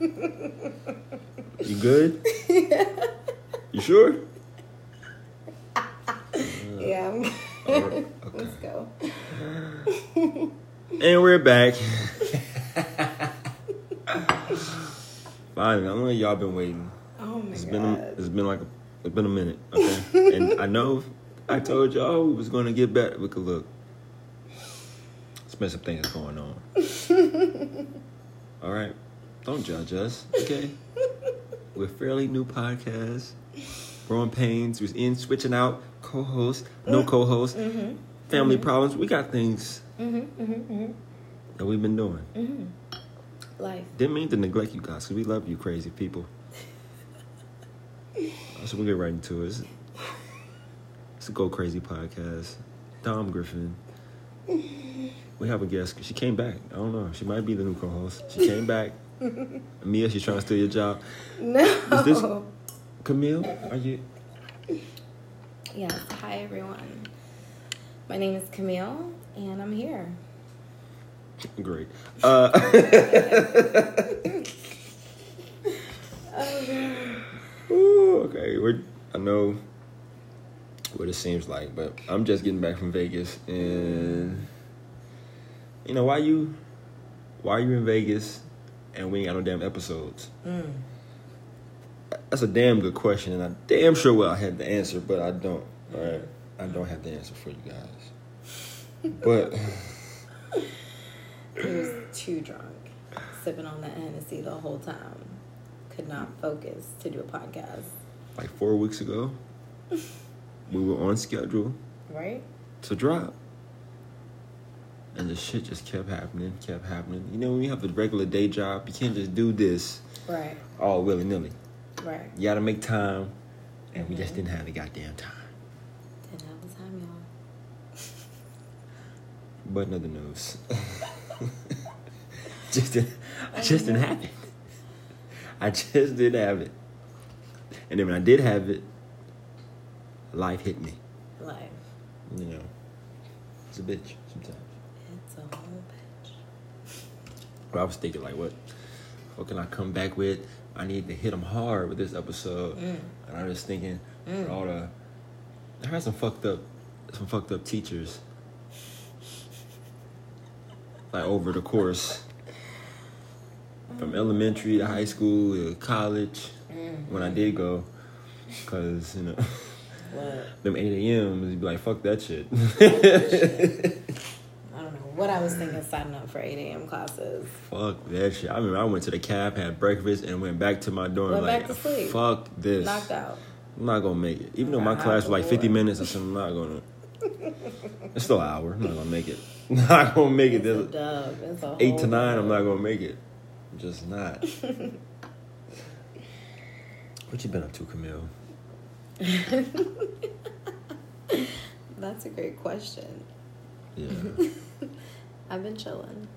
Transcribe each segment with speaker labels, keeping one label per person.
Speaker 1: You good? You sure?
Speaker 2: Yeah, I'm
Speaker 1: Alright,
Speaker 2: Let's go.
Speaker 1: And we're back. Finally, I know y'all been waiting.
Speaker 2: Oh my
Speaker 1: It's
Speaker 2: god.
Speaker 1: been a, it's been like a, it's been a minute, okay? and I know I told y'all we was gonna get better. We could look. It's been some things going on. All right, don't judge us, okay? We're fairly new podcast. Growing pains. We're in switching out co-host, no co-host, family problems. We got things
Speaker 2: Mm-hmm, mm-hmm, mm-hmm,
Speaker 1: that we've been doing.
Speaker 2: mm-hmm. Life.
Speaker 1: Didn't mean to neglect you guys, because we love you, crazy people. So we'll get right into it. It's, it's a Go Crazy podcast. Dom Griffin. We have a guest. She came back. I don't know. She might be the new co-host. She came back. Mia, she's trying to steal your job.
Speaker 2: No.
Speaker 1: Is this- Camille, are you?
Speaker 2: Yes. Hi everyone. My name is Camille, and I'm here.
Speaker 1: Great. Uh,
Speaker 2: Oh.
Speaker 1: Ooh, okay, we're. I know what it seems like, but I'm just getting back from Vegas, and you know why you, why you in Vegas, and we ain't got no damn episodes.
Speaker 2: Mm.
Speaker 1: That's a damn good question, and I damn sure well I had the answer, but I don't. All right, I don't have the answer for you guys. But
Speaker 2: He was too drunk, sipping on that Hennessy the whole time. Could not focus to do a podcast.
Speaker 1: like four weeks ago, we were on schedule
Speaker 2: Right?
Speaker 1: to drop. And the shit just kept happening, kept happening. You know, when you have a regular day job, you can't just do this
Speaker 2: Right.
Speaker 1: all willy nilly.
Speaker 2: Right.
Speaker 1: You gotta make time, and we just didn't have the goddamn time.
Speaker 2: Didn't have the time, y'all.
Speaker 1: But another news. just didn't, I just didn't have it. I just didn't have it. And then when I did have it, life hit me.
Speaker 2: Life.
Speaker 1: You know, it's a bitch sometimes.
Speaker 2: It's a whole bitch.
Speaker 1: But I was thinking, like, what, what can I come back with? I need to hit them hard with this episode.
Speaker 2: Mm.
Speaker 1: And I was thinking,
Speaker 2: Mm.
Speaker 1: all the, I had some fucked up, some fucked up teachers. Like over the course, from elementary to high school to college,
Speaker 2: Mm.
Speaker 1: when I did go, cause you know,
Speaker 2: What?
Speaker 1: them eight a.m. you'd be like, fuck that shit.
Speaker 2: I don't know what I was thinking signing up for 8 a.m. classes.
Speaker 1: Fuck that shit. I remember I went to the cab, had breakfast, and went back to my dorm.
Speaker 2: Went
Speaker 1: like,
Speaker 2: back to sleep.
Speaker 1: fuck this.
Speaker 2: Knocked out.
Speaker 1: I'm not gonna make it. Even though my class was like 50
Speaker 2: door.
Speaker 1: minutes, I said I'm not gonna. It's still an hour. I'm not gonna make it. Not gonna make it.
Speaker 2: It's dub. It's a
Speaker 1: eight to nine. I'm not gonna make it. I'm just not. what you been up to, Camille?
Speaker 2: That's a great question.
Speaker 1: Yeah.
Speaker 2: I've been chilling.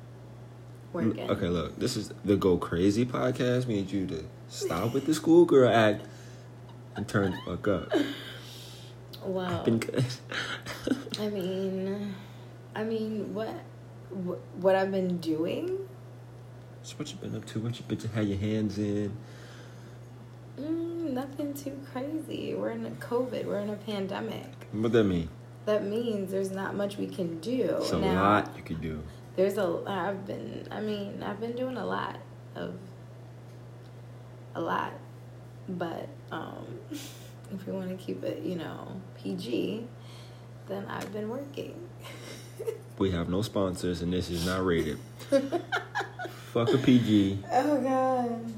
Speaker 2: Working.
Speaker 1: okay, look. This is the Go Crazy podcast. We need you to stop with the schoolgirl act and turn the fuck up.
Speaker 2: Wow.
Speaker 1: Been good.
Speaker 2: I mean, I mean, what, what, what I've been doing?
Speaker 1: so what you been up to? What you been had your hands in?
Speaker 2: Mm, nothing too crazy. We're in a COVID. We're in a pandemic.
Speaker 1: What does that mean?
Speaker 2: That means there's not much we can do.
Speaker 1: It's a
Speaker 2: now,
Speaker 1: lot you could do.
Speaker 2: There's a. I've been. I mean, I've been doing a lot of. A lot, but um, if you want to keep it, you know, PG, then I've been working.
Speaker 1: We have no sponsors, and this is not rated. Fuck a PG.
Speaker 2: Oh God.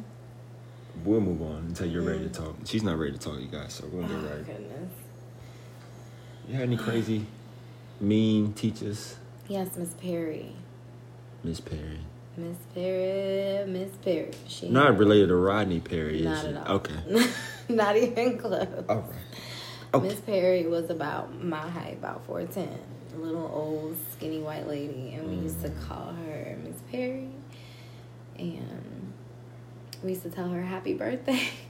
Speaker 1: We'll move on until you're ready to talk. She's not ready to talk, you guys, so we'll
Speaker 2: Oh
Speaker 1: get right.
Speaker 2: goodness.
Speaker 1: You had any crazy, mean teachers?
Speaker 2: Yes, Miss Perry.
Speaker 1: Miss Perry.
Speaker 2: Miss Perry. Miss Perry. She
Speaker 1: Not related to Rodney Perry, is
Speaker 2: Not at all.
Speaker 1: Okay.
Speaker 2: Not even close.
Speaker 1: All right. Okay.
Speaker 2: Miss Perry was about my height, about 4'10. A little old, skinny white lady. And we used to mm. call her Miss Perry. And we used to tell her happy birthday.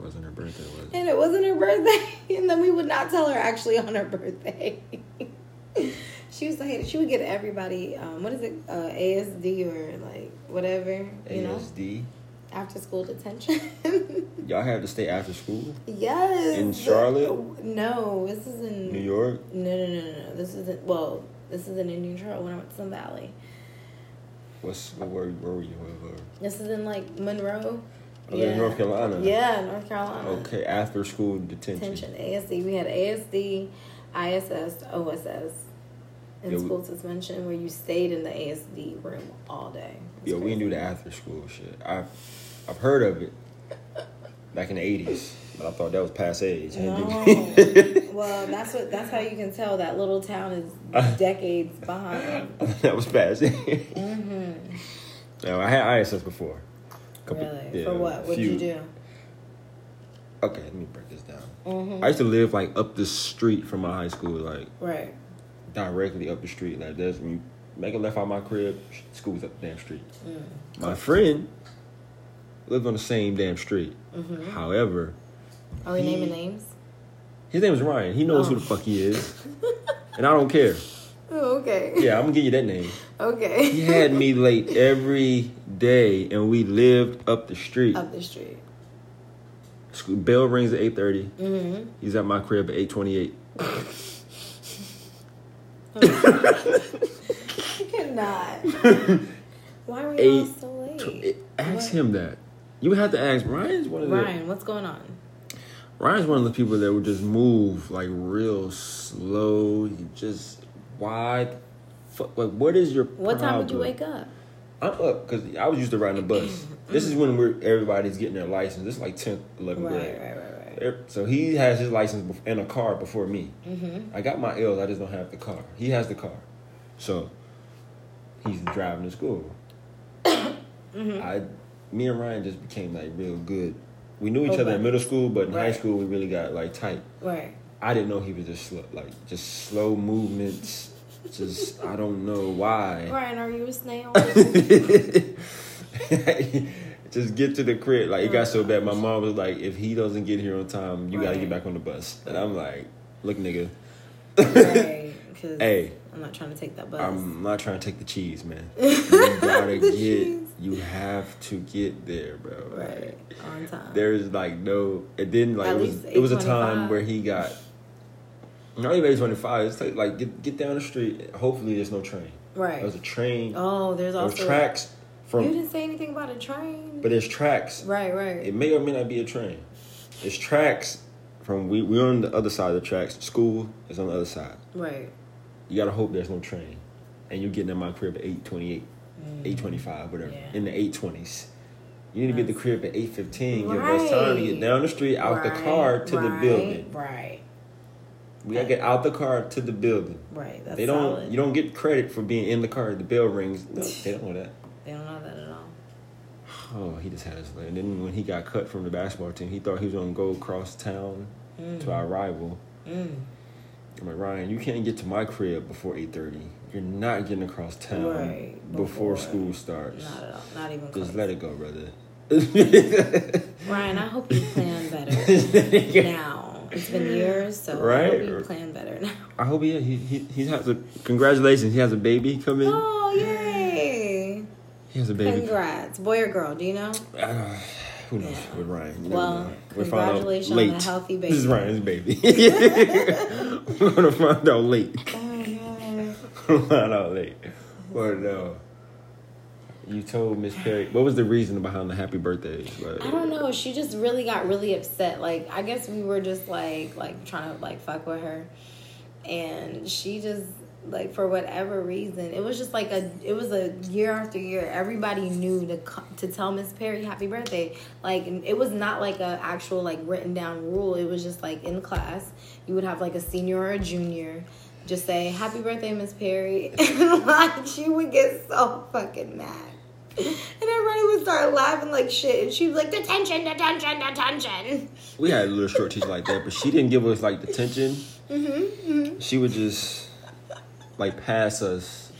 Speaker 1: It wasn't her birthday, was it?
Speaker 2: and it wasn't her birthday. And then we would not tell her actually on her birthday. she was like. She would get everybody, um, what is it, uh, ASD or like whatever, you know,
Speaker 1: ASD.
Speaker 2: after school detention.
Speaker 1: Y'all have to stay after school.
Speaker 2: yes.
Speaker 1: In Charlotte?
Speaker 2: No, this is in
Speaker 1: New York.
Speaker 2: No, no, no, no, no. This isn't. Well, this is in Indian Trail when I went to Sun Valley.
Speaker 1: What's where, where were you? Where, where?
Speaker 2: This is in like Monroe.
Speaker 1: Oh, in North Carolina.
Speaker 2: Yeah, North Carolina.
Speaker 1: Okay, after school detention.
Speaker 2: Detention. ASD. We had ASD, ISS, OSS, and
Speaker 1: Yeah, we-
Speaker 2: school suspension where you stayed in the ASD room all day. It's
Speaker 1: Yo, we do the after school shit. I've I've heard of it back in the eighties, but I thought that was past age.
Speaker 2: No. well, that's what. That's how you can tell that little town is decades behind.
Speaker 1: that was past age.
Speaker 2: hmm
Speaker 1: No, I had ISS before. Couple-
Speaker 2: Really?
Speaker 1: yeah,
Speaker 2: For what? What'd
Speaker 1: few-
Speaker 2: you do?
Speaker 1: Okay, let me break this down.
Speaker 2: hmm
Speaker 1: I used to live like up the street from my high school, like
Speaker 2: Right.
Speaker 1: directly up the street. Like that's when you make a left out my crib, school's up the damn street.
Speaker 2: Mm.
Speaker 1: My friend lived on the same damn street.
Speaker 2: Mhm.
Speaker 1: However,
Speaker 2: Are we
Speaker 1: He-
Speaker 2: naming names?
Speaker 1: his name is Ryan. He knows who
Speaker 2: Oh.
Speaker 1: the fuck he is, and I don't care.
Speaker 2: Oh, okay.
Speaker 1: Yeah, I'm gonna give you that name.
Speaker 2: Okay.
Speaker 1: He had me late every day, and we lived up the street.
Speaker 2: Up the street.
Speaker 1: Bell rings at eight thirty.
Speaker 2: Mm-hmm.
Speaker 1: He's at my crib at eight twenty eight.
Speaker 2: You cannot. Why were you all
Speaker 1: Eight
Speaker 2: so late?
Speaker 1: Ask
Speaker 2: What?
Speaker 1: him that. You have to ask. Ryan's one of the
Speaker 2: Ryan, what's going on?
Speaker 1: Ryan's one of the people that would just move like real slow. He just why? Fuck, like what is your
Speaker 2: What time did you wake up?
Speaker 1: I'm up because I was used to riding the bus. this is when we're everybody's getting their license. This is like 10th, 11th
Speaker 2: Right,
Speaker 1: grade.
Speaker 2: right, right, right.
Speaker 1: So he has his license in a car before me.
Speaker 2: Mm-hmm.
Speaker 1: I got my L's. I just don't have the car. He has the car, so he's driving to school.
Speaker 2: Mm-hmm.
Speaker 1: I, me and Ryan just became like real good. We knew each
Speaker 2: Oh,
Speaker 1: other in middle school, but in high school we really got like tight.
Speaker 2: Right.
Speaker 1: I didn't know he was just slow, like just slow movements. Just I don't know why.
Speaker 2: Ryan, are you a snail?
Speaker 1: just get to the crib. Like it got so bad. My mom was like, "If he doesn't get here on time, you gotta get back on the bus." And I'm like, "Look, nigga,
Speaker 2: right.
Speaker 1: Hey.
Speaker 2: I'm not trying to take that bus.
Speaker 1: I'm not trying to take the cheese, man. You gotta get.
Speaker 2: cheese.
Speaker 1: You have to get there, bro.
Speaker 2: right. On time.
Speaker 1: There's like no. It didn't like
Speaker 2: At
Speaker 1: it was. It was a time where he got. Not even 25. It's like, like get get down the street. Hopefully, there's no train.
Speaker 2: right.
Speaker 1: There's a train.
Speaker 2: oh, there's
Speaker 1: There's
Speaker 2: also.
Speaker 1: tracks
Speaker 2: You didn't say anything about a train.
Speaker 1: But there's tracks.
Speaker 2: right, right.
Speaker 1: It may or may not be a train. It's tracks from we we're on the other side of the tracks. School is on the other side.
Speaker 2: right.
Speaker 1: You gotta hope there's no train, and you're getting in my crib at eight twenty mm. eight, eight twenty five, whatever,
Speaker 2: Yeah.
Speaker 1: in the eight twenties. You need to be at the crib at eight fifteen. Give us time to get down the street, out the car to the building.
Speaker 2: Right.
Speaker 1: We gotta get out the car to the building.
Speaker 2: Right. That's
Speaker 1: they don't.
Speaker 2: solid.
Speaker 1: You don't get credit for being in the car. The bell rings. No, they don't know that.
Speaker 2: They don't know that at all.
Speaker 1: Oh, he just had his. And then when he got cut from the basketball team, he thought he was gonna go across town to our rival.
Speaker 2: Mm.
Speaker 1: I'm like Ryan, you can't get to my crib before eight thirty. You're not getting across town
Speaker 2: Right,
Speaker 1: before,
Speaker 2: before.
Speaker 1: school starts.
Speaker 2: Not at all. Not even close.
Speaker 1: Just let it go, brother.
Speaker 2: Ryan, I hope you plan better now. It's been years, so I
Speaker 1: Right?
Speaker 2: hope you plan better now.
Speaker 1: I hope he he he, he has a congratulations. He has a baby coming.
Speaker 2: Oh, yay!
Speaker 1: He has a baby.
Speaker 2: Congrats. Boy or girl, do you know?
Speaker 1: Uh, who knows
Speaker 2: Yeah.
Speaker 1: with Ryan? You
Speaker 2: Well,
Speaker 1: know. Out
Speaker 2: congratulations on a healthy baby.
Speaker 1: This is. Ryan's baby. We're gonna find out late.
Speaker 2: Oh,
Speaker 1: find out late. But no. You told Miss Perry. What was the reason behind the happy birthday? Like,
Speaker 2: I don't know. She just really got really upset. Like I guess we were just like like trying to like fuck with her, and she just like for whatever reason it was just like a it was a year after year everybody knew to to tell miss perry happy birthday like it was not like a actual like written down rule it was just like in class you would have like a senior or a junior just say happy birthday miss perry and like she would get so fucking mad and everybody would start laughing like shit and she was like detention detention detention
Speaker 1: we had a little short teacher like that, but she didn't give us like detention.
Speaker 2: Mm-hmm,
Speaker 1: She would just like pass us,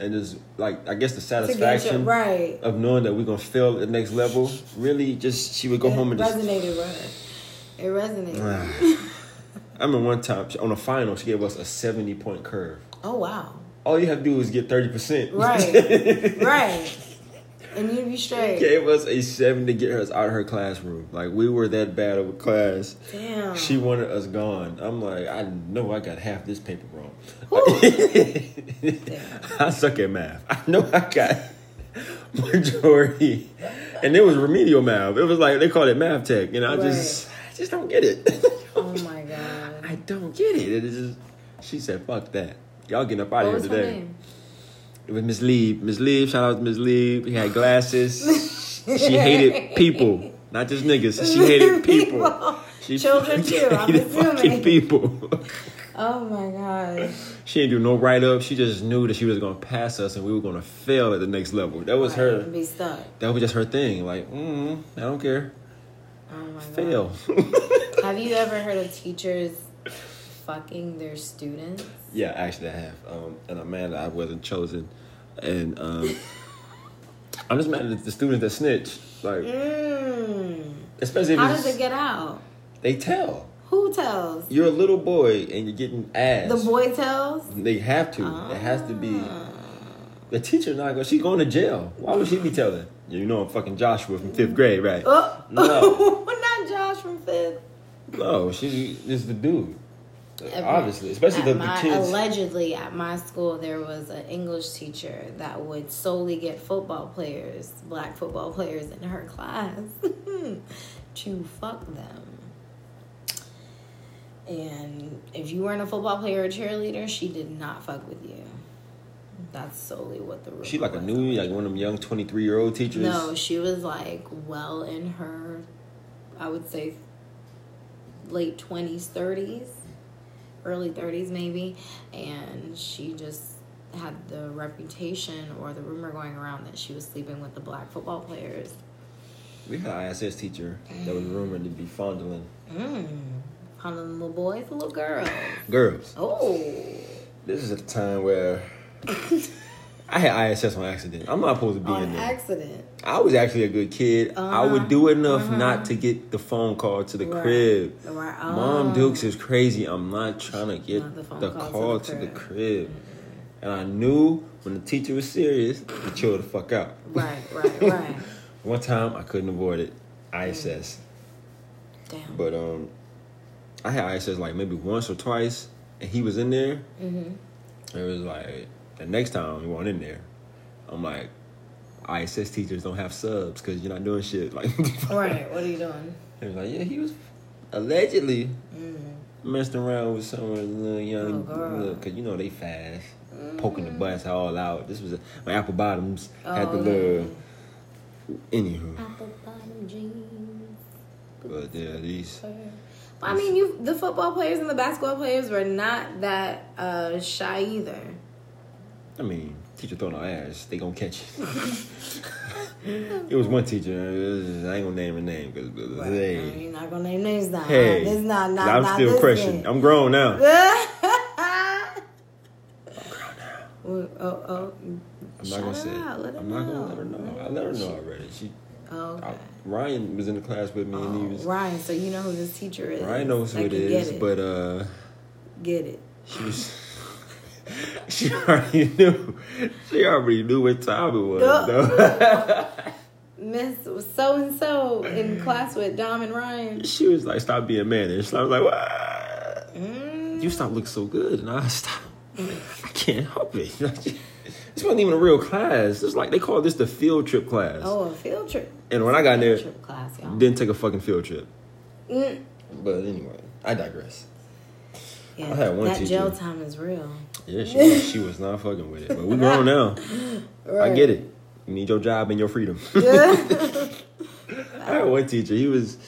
Speaker 1: and just like I guess the
Speaker 2: To get your-
Speaker 1: satisfaction
Speaker 2: right
Speaker 1: of knowing that we're gonna fail at the next level. Really, just she would go
Speaker 2: it
Speaker 1: home and just.
Speaker 2: resonated with her it resonated
Speaker 1: I remember one time on a final, she gave us a seventy point curve.
Speaker 2: oh wow
Speaker 1: All you have to do is get thirty percent.
Speaker 2: Right. right. And you'd be straight.
Speaker 1: gave us a seven to get us out of her classroom. Like we were that bad of a class.
Speaker 2: Damn.
Speaker 1: She wanted us gone. I'm like, I know I got half this paper wrong. I suck at math. I know I got majority, and it was remedial math. It was like they called it math tech, and I just, I just don't get it.
Speaker 2: oh my god.
Speaker 1: I don't get it. It is just. She said, "Fuck that. Y'all getting up out of here
Speaker 2: her
Speaker 1: today." Was Miss Lee. Miss Lee, shout out to Miss Lee. He had glasses. she hated people, not just niggas. She hated people. She
Speaker 2: Children too, I'm assuming.
Speaker 1: people.
Speaker 2: Oh my god.
Speaker 1: she didn't do no write up. She just knew that she was gonna pass us and we were gonna fail at the next level. That was her.
Speaker 2: Be stuck.
Speaker 1: That was just her thing. Like, mm, I don't care.
Speaker 2: Oh my god.
Speaker 1: Fail.
Speaker 2: Have you ever heard of teachers fucking their students?
Speaker 1: Yeah, actually, I have. Um, and I'm mad that I wasn't chosen. And um, I'm just mad at the students that snitch. Like,
Speaker 2: Mm.
Speaker 1: especially if
Speaker 2: How does it get out?
Speaker 1: they tell.
Speaker 2: Who tells?
Speaker 1: You're a little boy and you're getting ass.
Speaker 2: The boy tells?
Speaker 1: They have to. It has to be. The teacher not going. She going to jail. Why would she be telling? You know, I'm fucking Joshua from fifth grade, right?
Speaker 2: Oh.
Speaker 1: No.
Speaker 2: Not Josh from fifth.
Speaker 1: No, she is the dude.
Speaker 2: Every-
Speaker 1: Obviously, especially the, the
Speaker 2: my-
Speaker 1: kids.
Speaker 2: Allegedly, at my school, there was an English teacher that would solely get football players, black football players, in her class to fuck them. And if you weren't a football player or cheerleader, she did not fuck with you. That's solely what the rule. Was.
Speaker 1: She like a new, like one of them young 23 year old teachers.
Speaker 2: No, she was like well in her, I would say, late twenties, thirties, early thirties maybe, and she just had the reputation or the rumor going around that she was sleeping with the black football players.
Speaker 1: We had an ISS teacher that was rumored to be fondling
Speaker 2: Mm. Fondling little boys, or little girls.
Speaker 1: girls.
Speaker 2: Oh,
Speaker 1: This is the time where I had ISS on accident. I'm not supposed to be in
Speaker 2: on
Speaker 1: there.
Speaker 2: accident.
Speaker 1: I was actually a good kid. I
Speaker 2: Uh-huh.
Speaker 1: would do enough
Speaker 2: Uh-huh.
Speaker 1: not to get the phone call to the
Speaker 2: Right.
Speaker 1: crib.
Speaker 2: Right.
Speaker 1: Mom
Speaker 2: Oh.
Speaker 1: Dukes is crazy. I'm not trying to get the,
Speaker 2: the
Speaker 1: call,
Speaker 2: call
Speaker 1: to,
Speaker 2: to
Speaker 1: the,
Speaker 2: the
Speaker 1: crib. And I knew when the teacher was serious to chill the fuck out.
Speaker 2: Right, right, right.
Speaker 1: One time I couldn't avoid it. ISS.
Speaker 2: Damn.
Speaker 1: But um I had ISS like maybe once or twice and he was in there.
Speaker 2: mm-hmm.
Speaker 1: It was like the next time he wasn't in there. I'm like, ISS teachers don't have subs because you're not doing shit. Like,
Speaker 2: Right. What are you doing?
Speaker 1: He was like, yeah, he was allegedly
Speaker 2: Mm.
Speaker 1: messing around with some little young,
Speaker 2: Oh, girl.
Speaker 1: cause you know they fast, poking the butts all out. This was a, my apple bottoms had the
Speaker 2: Oh,
Speaker 1: little. Anywho,
Speaker 2: Apple bottom jeans.
Speaker 1: but yeah, these.
Speaker 2: I mean, you the football players and the basketball players were not that uh, shy either.
Speaker 1: I mean, teacher throwing our ass, they gonna catch it. it was one teacher. I ain't gonna name her name because
Speaker 2: Right.
Speaker 1: hey,
Speaker 2: You're not gonna name names now.
Speaker 1: hey,
Speaker 2: this not not.
Speaker 1: I'm
Speaker 2: not
Speaker 1: still crushing.
Speaker 2: thing.
Speaker 1: I'm grown now.
Speaker 2: oh, oh, oh.
Speaker 1: I'm not gonna say.
Speaker 2: out,
Speaker 1: I'm not gonna let her know. I let her know already. She,
Speaker 2: Oh, okay.
Speaker 1: I, Ryan was in the class with me, and he
Speaker 2: Oh,
Speaker 1: was.
Speaker 2: Ryan, so you know who this teacher is.
Speaker 1: Ryan knows who
Speaker 2: That
Speaker 1: it is,
Speaker 2: it.
Speaker 1: but uh,
Speaker 2: get it.
Speaker 1: she was. she already knew. She already knew what time it was. Though.
Speaker 2: Miss so and so in class with Dom and Ryan.
Speaker 1: she was like, "Stop being mannish." I was like, "What?
Speaker 2: Mm.
Speaker 1: You stop looking so good," and I stop. I can't help it. this wasn't even a real class. It's like they call this the field trip class.
Speaker 2: Oh, a field trip.
Speaker 1: And when I got there,
Speaker 2: Field trip class, y'all.
Speaker 1: didn't take a fucking field trip.
Speaker 2: Mm.
Speaker 1: But anyway, I digress.
Speaker 2: Yeah,
Speaker 1: I had one
Speaker 2: that
Speaker 1: teacher.
Speaker 2: jail time is real.
Speaker 1: Yeah, she was, she was not fucking with it. But we grown now. I get it. You need your job and your freedom. I had one teacher. He was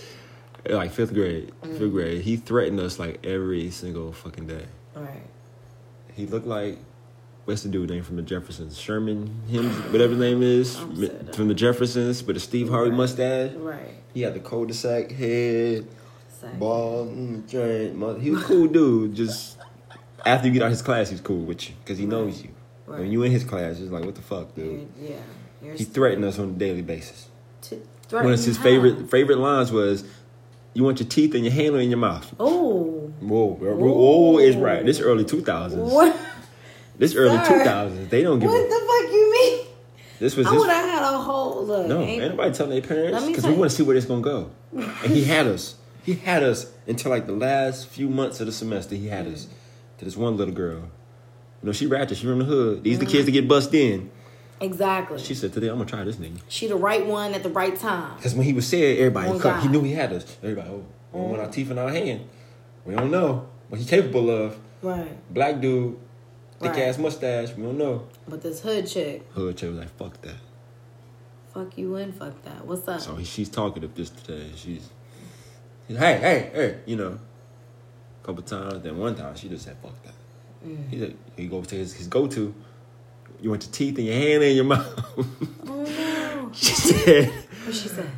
Speaker 1: like fifth grade. Fifth grade. He threatened us like every single fucking day.
Speaker 2: Right.
Speaker 1: He looked like what's the dude name from the Jeffersons? Sherman him, whatever his name is, from the Jeffersons, with a Steve Harvey
Speaker 2: Right.
Speaker 1: mustache.
Speaker 2: Right.
Speaker 1: He had the cul-de-sac head, bald, mm, giant. He was a cool dude. Just after you get out of his class, he's cool with you because he knows you.
Speaker 2: Right.
Speaker 1: When you in his class, it's like, what the fuck,
Speaker 2: You're,
Speaker 1: dude?
Speaker 2: yeah. You're
Speaker 1: He threatened us on a daily basis.
Speaker 2: To
Speaker 1: One of his favorite favorite lines was, "You want your teeth and your handle in your mouth."
Speaker 2: Oh.
Speaker 1: Whoa, whoa, is right. This early two thousands.
Speaker 2: What?
Speaker 1: This early two thousands. They don't give
Speaker 2: What
Speaker 1: a
Speaker 2: the fuck you mean?
Speaker 1: This was
Speaker 2: I would have had a whole look.
Speaker 1: No,
Speaker 2: ain't-
Speaker 1: nobody telling their parents because we want to see where it's gonna go. and he had us. He had us until like the last few months of the semester. He had us to this one little girl. You know, she ratchet. She from the hood. These the kids that get bust in.
Speaker 2: exactly.
Speaker 1: She said today I'm gonna try this nigga.
Speaker 2: she the right one at the right time.
Speaker 1: Because when he was saying everybody,
Speaker 2: Oh,
Speaker 1: cut, he knew he had us. Everybody, oh, we don't want our teeth in our hand. We don't know what he capable of.
Speaker 2: Right.
Speaker 1: Black dude, thick
Speaker 2: Right.
Speaker 1: ass mustache. We don't know.
Speaker 2: But this hood chick,
Speaker 1: Hood chick was like, fuck that.
Speaker 2: fuck you and fuck that. What's up?
Speaker 1: So he, she's talkative this today. She's, she's hey, hey, hey, you know, a couple times. Then one time she just said, fuck that.
Speaker 2: Mm.
Speaker 1: He said, he go to his, his go to. You want your teeth in your hand and your mouth.
Speaker 2: oh no.
Speaker 1: she said,
Speaker 2: What she said?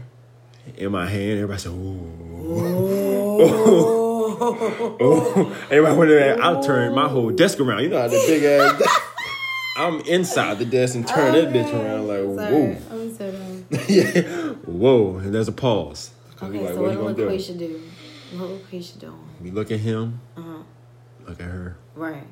Speaker 1: in my hand. Everybody said, ooh.
Speaker 2: Oh.
Speaker 1: Oh, everybody went there. I turned my whole desk around. You know how the big ass. desk- I'm inside the desk and turn that bitch around like,
Speaker 2: Sorry.
Speaker 1: whoa.
Speaker 2: I'm so dumb.
Speaker 1: yeah. Whoa. And there's a pause.
Speaker 2: Okay,
Speaker 1: like,
Speaker 2: so
Speaker 1: what
Speaker 2: what
Speaker 1: you gonna do?
Speaker 2: Do? What LaQuisha doing?
Speaker 1: We look at him.
Speaker 2: Uh huh.
Speaker 1: Look at her.
Speaker 2: Right.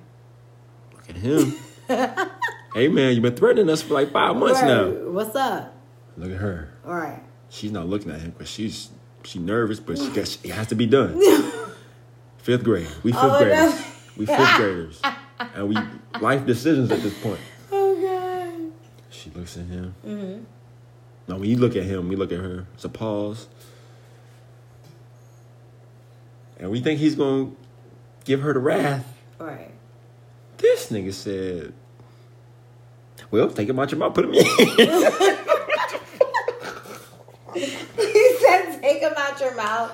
Speaker 1: Look at him. hey man, you've been threatening us for like five months
Speaker 2: right.
Speaker 1: now.
Speaker 2: What's up?
Speaker 1: Look at her.
Speaker 2: All right.
Speaker 1: She's not looking at him because she's she nervous, but she got, it has to be done. Fifth grade. We fifth
Speaker 2: Oh,
Speaker 1: graders.
Speaker 2: no.
Speaker 1: We fifth graders. And we life decisions at this point.
Speaker 2: Oh god.
Speaker 1: She looks at him.
Speaker 2: Mm-hmm.
Speaker 1: No, when you look at him, we look at her. It's a pause. And we think he's gonna give her the wrath.
Speaker 2: All right.
Speaker 1: This nigga said, Well, think about your mouth, put him in.
Speaker 2: he said, "Take them out your mouth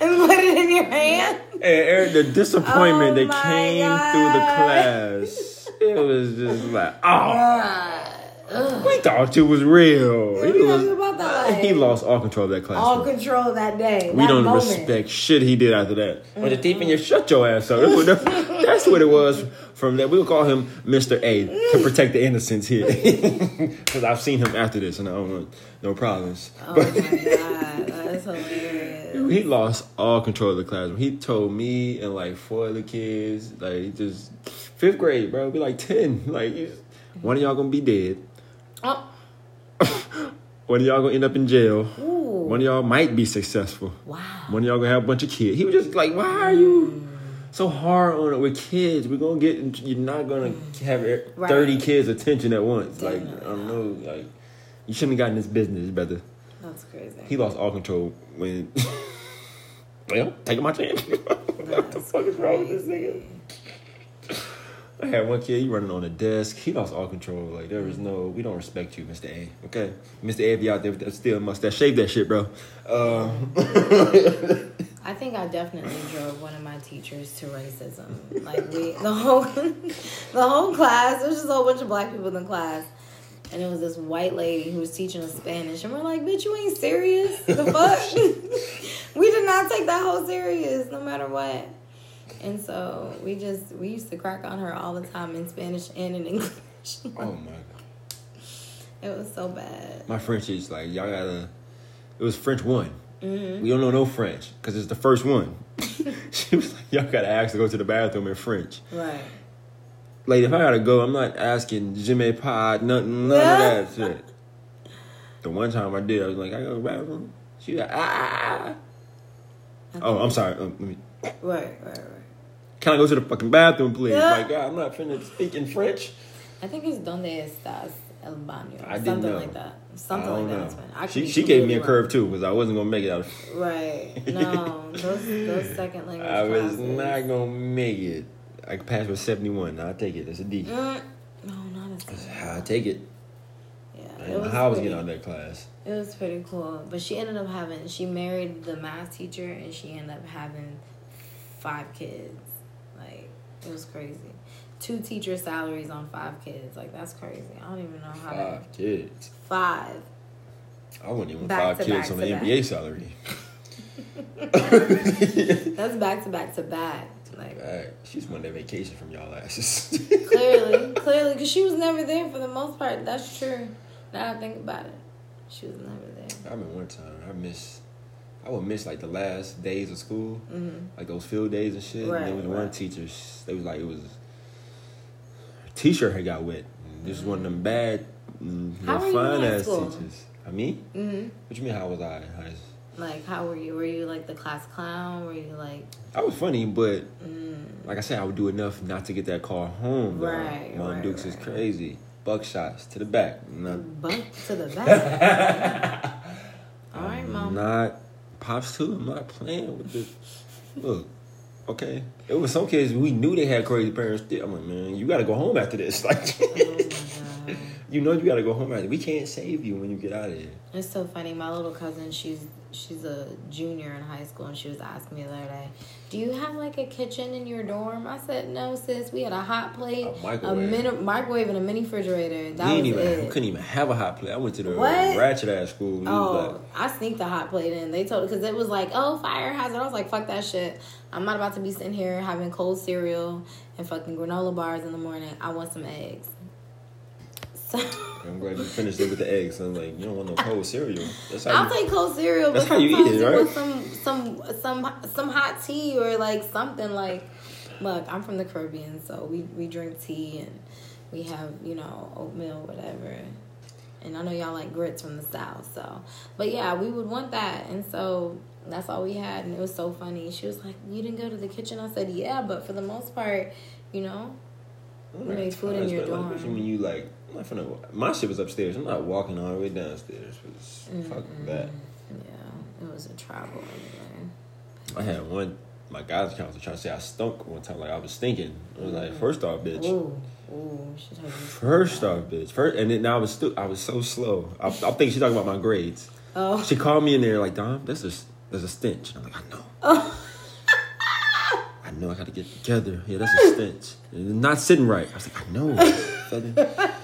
Speaker 2: and put it in your hand."
Speaker 1: And Eric, the disappointment
Speaker 2: Oh
Speaker 1: that came
Speaker 2: God.
Speaker 1: through the class, it was just like, oh,
Speaker 2: Uh,
Speaker 1: we thought you was real. He, was-
Speaker 2: that
Speaker 1: he lost all control of that class.
Speaker 2: all control that day.
Speaker 1: we
Speaker 2: that
Speaker 1: don't
Speaker 2: moment.
Speaker 1: respect shit he did after that. When the thief in you, shut your ass up. That's what, that's what it was from that. We'll call him Mr. A to protect the innocents here. Because I've seen him after this and I don't want no problems.
Speaker 2: Oh my god, that's hilarious.
Speaker 1: He lost all control of the classroom. He told me and like four other kids, like just fifth grade, bro, be like ten. Like one of y'all gonna be dead.
Speaker 2: Oh,
Speaker 1: One of y'all gonna end up in jail.
Speaker 2: ooh,
Speaker 1: One of y'all might be successful.
Speaker 2: wow.
Speaker 1: One of y'all gonna have a bunch of kids. He was just like, why are you mm. so hard on it with kids? We're gonna get. You're not gonna have
Speaker 2: Right.
Speaker 1: thirty kids' attention at once. Like I don't know. Like you shouldn't have gotten this business, brother.
Speaker 2: That's crazy.
Speaker 1: He lost all control when. well, taking my chance. what the fuck is wrong with this nigga? I had one kid, he running on the desk. He lost all control. Like, there was no, we don't respect you, Mr. A. Okay? Mr. A, you out there with that still mustache, shave that shit, bro. Uh,
Speaker 2: I think I definitely drove one of my teachers to racism. Like we, the whole, the whole class. There was just a whole bunch of black people in the class, and it was this white lady who was teaching us Spanish, and we're like, "Bitch, you ain't serious? The fuck? we did not take that whole serious, no matter what." And so we just we used to crack on her all the time in Spanish and in English.
Speaker 1: oh my God.
Speaker 2: it was so bad.
Speaker 1: My French is like, y'all gotta, it was French one.
Speaker 2: Mm-hmm.
Speaker 1: We don't know no French because it's the first one. she was like, y'all gotta ask to go to the bathroom in French.
Speaker 2: Right.
Speaker 1: Like, if I gotta go, I'm not asking Jimmy pas, nothing, none
Speaker 2: Yeah.
Speaker 1: of that shit. The one time I did, I was like, I go to the bathroom. She like, ah. Oh, I'm sorry. Um, let me.
Speaker 2: Right. Right. Right.
Speaker 1: Can I go to the fucking bathroom, please?
Speaker 2: Yeah.
Speaker 1: Like, God, I'm not finna speak in French.
Speaker 2: I think it's Donde Estás El Baño.
Speaker 1: I didn't
Speaker 2: something
Speaker 1: know.
Speaker 2: like that. Something
Speaker 1: I
Speaker 2: like
Speaker 1: don't
Speaker 2: that.
Speaker 1: know.
Speaker 2: That's fine. I
Speaker 1: She she gave me a
Speaker 2: completely
Speaker 1: curve too because I wasn't gonna make it out. Of.
Speaker 2: Right. No, those those second language
Speaker 1: I was
Speaker 2: classes.
Speaker 1: not gonna make it. I passed with 71. I'll take it. That's a D.
Speaker 2: Mm, no, not a second.
Speaker 1: I'll take it.
Speaker 2: Yeah,
Speaker 1: I
Speaker 2: it
Speaker 1: didn't know
Speaker 2: was
Speaker 1: how I was
Speaker 2: pretty,
Speaker 1: getting out of that class.
Speaker 2: It was pretty cool, but she ended up having. She married the math teacher, and she ended up having five kids. It was crazy. Two teacher salaries on five kids. Like that's crazy. I don't even know how. to
Speaker 1: Five kids.
Speaker 2: Five.
Speaker 1: I wouldn't even
Speaker 2: Back
Speaker 1: five kids on
Speaker 2: to
Speaker 1: the
Speaker 2: back.
Speaker 1: NBA salary.
Speaker 2: That's back to back to back. Like
Speaker 1: Alright, She's that vacation from y'all asses.
Speaker 2: clearly, clearly, because she was never there for the most part. That's true. Now I think about it, she was never there.
Speaker 1: I remember one time I miss. I would miss like the last days of school,
Speaker 2: hmm
Speaker 1: like those field days and shit.
Speaker 2: Right,
Speaker 1: and there was one teacher. They was like it was. T-shirt had got wet. This was one of them bad mm,
Speaker 2: How
Speaker 1: no
Speaker 2: were you in
Speaker 1: fine
Speaker 2: high
Speaker 1: ass teachers. I mean,
Speaker 2: hmm
Speaker 1: what you mean? How was I high?
Speaker 2: Like, how were you? Were you like the class clown? Were you like,
Speaker 1: I was funny, but
Speaker 2: mm,
Speaker 1: like I said, I would do enough not to get that call home. though.
Speaker 2: Right,
Speaker 1: Mom
Speaker 2: right,
Speaker 1: Dukes is crazy. Buckshots to the back. Not,
Speaker 2: bump to the back? All right, mom.
Speaker 1: Not pops too. I'm not playing with this. Look, okay. It was some kids we knew they had crazy parents. I'm like, man, you got to go home after this. Like,
Speaker 2: Oh.
Speaker 1: You know, you got to go home after. We can't save you when you get out of here.
Speaker 2: It's so funny. My little cousin, she's she's a junior in high school, and she was asking me the other day, "Do you have like a kitchen in your dorm?" I said, "No, sis. We had a hot plate,
Speaker 1: A
Speaker 2: a,
Speaker 1: microwave.
Speaker 2: mini microwave, and a mini refrigerator. That
Speaker 1: we
Speaker 2: was
Speaker 1: even.
Speaker 2: it."
Speaker 1: We couldn't even have a hot plate. I went to the
Speaker 2: What?
Speaker 1: ratchet ass school.
Speaker 2: Oh,
Speaker 1: like,
Speaker 2: I sneaked the hot plate in. They told because it was like, oh, fire hazard. I was like, fuck that shit. I'm not about to be sitting here having cold cereal and fucking granola bars in the morning. I want some eggs. So
Speaker 1: I'm glad you finished it with the eggs. I'm like, you don't want no cold cereal. That's how
Speaker 2: I'll
Speaker 1: you,
Speaker 2: take cold cereal,
Speaker 1: That's how you eat it, right?
Speaker 2: want some some some some hot tea or like something like. Look, I'm from the Caribbean, so we we drink tea and we have you know oatmeal, whatever. And I know y'all like grits from the south, so but yeah, we would want that, and so that's all we had, and it was so funny. She was like, "You didn't go to the kitchen." I said, "Yeah, but for the most part, you know, You made food in your
Speaker 1: like,
Speaker 2: dorm.
Speaker 1: when you like, I'm not finna, my shit was upstairs. I'm not walking all the way downstairs. This. Fuck that.
Speaker 2: yeah, it was a travel anyway."
Speaker 1: I had one. My guys' counselor trying to say I stunk one time, like I was stinking. I was like, mm. first off, bitch.
Speaker 2: Ooh, ooh.
Speaker 1: First off, bitch. First, and then I was stu- I was so slow. I, I think she's talking about my grades.
Speaker 2: Oh.
Speaker 1: She called me in there like, Dom, there's a there's a stench. I'm like, I know. Oh. I know. I got to get together. Yeah, that's a stench. And not sitting right. I was like, I know.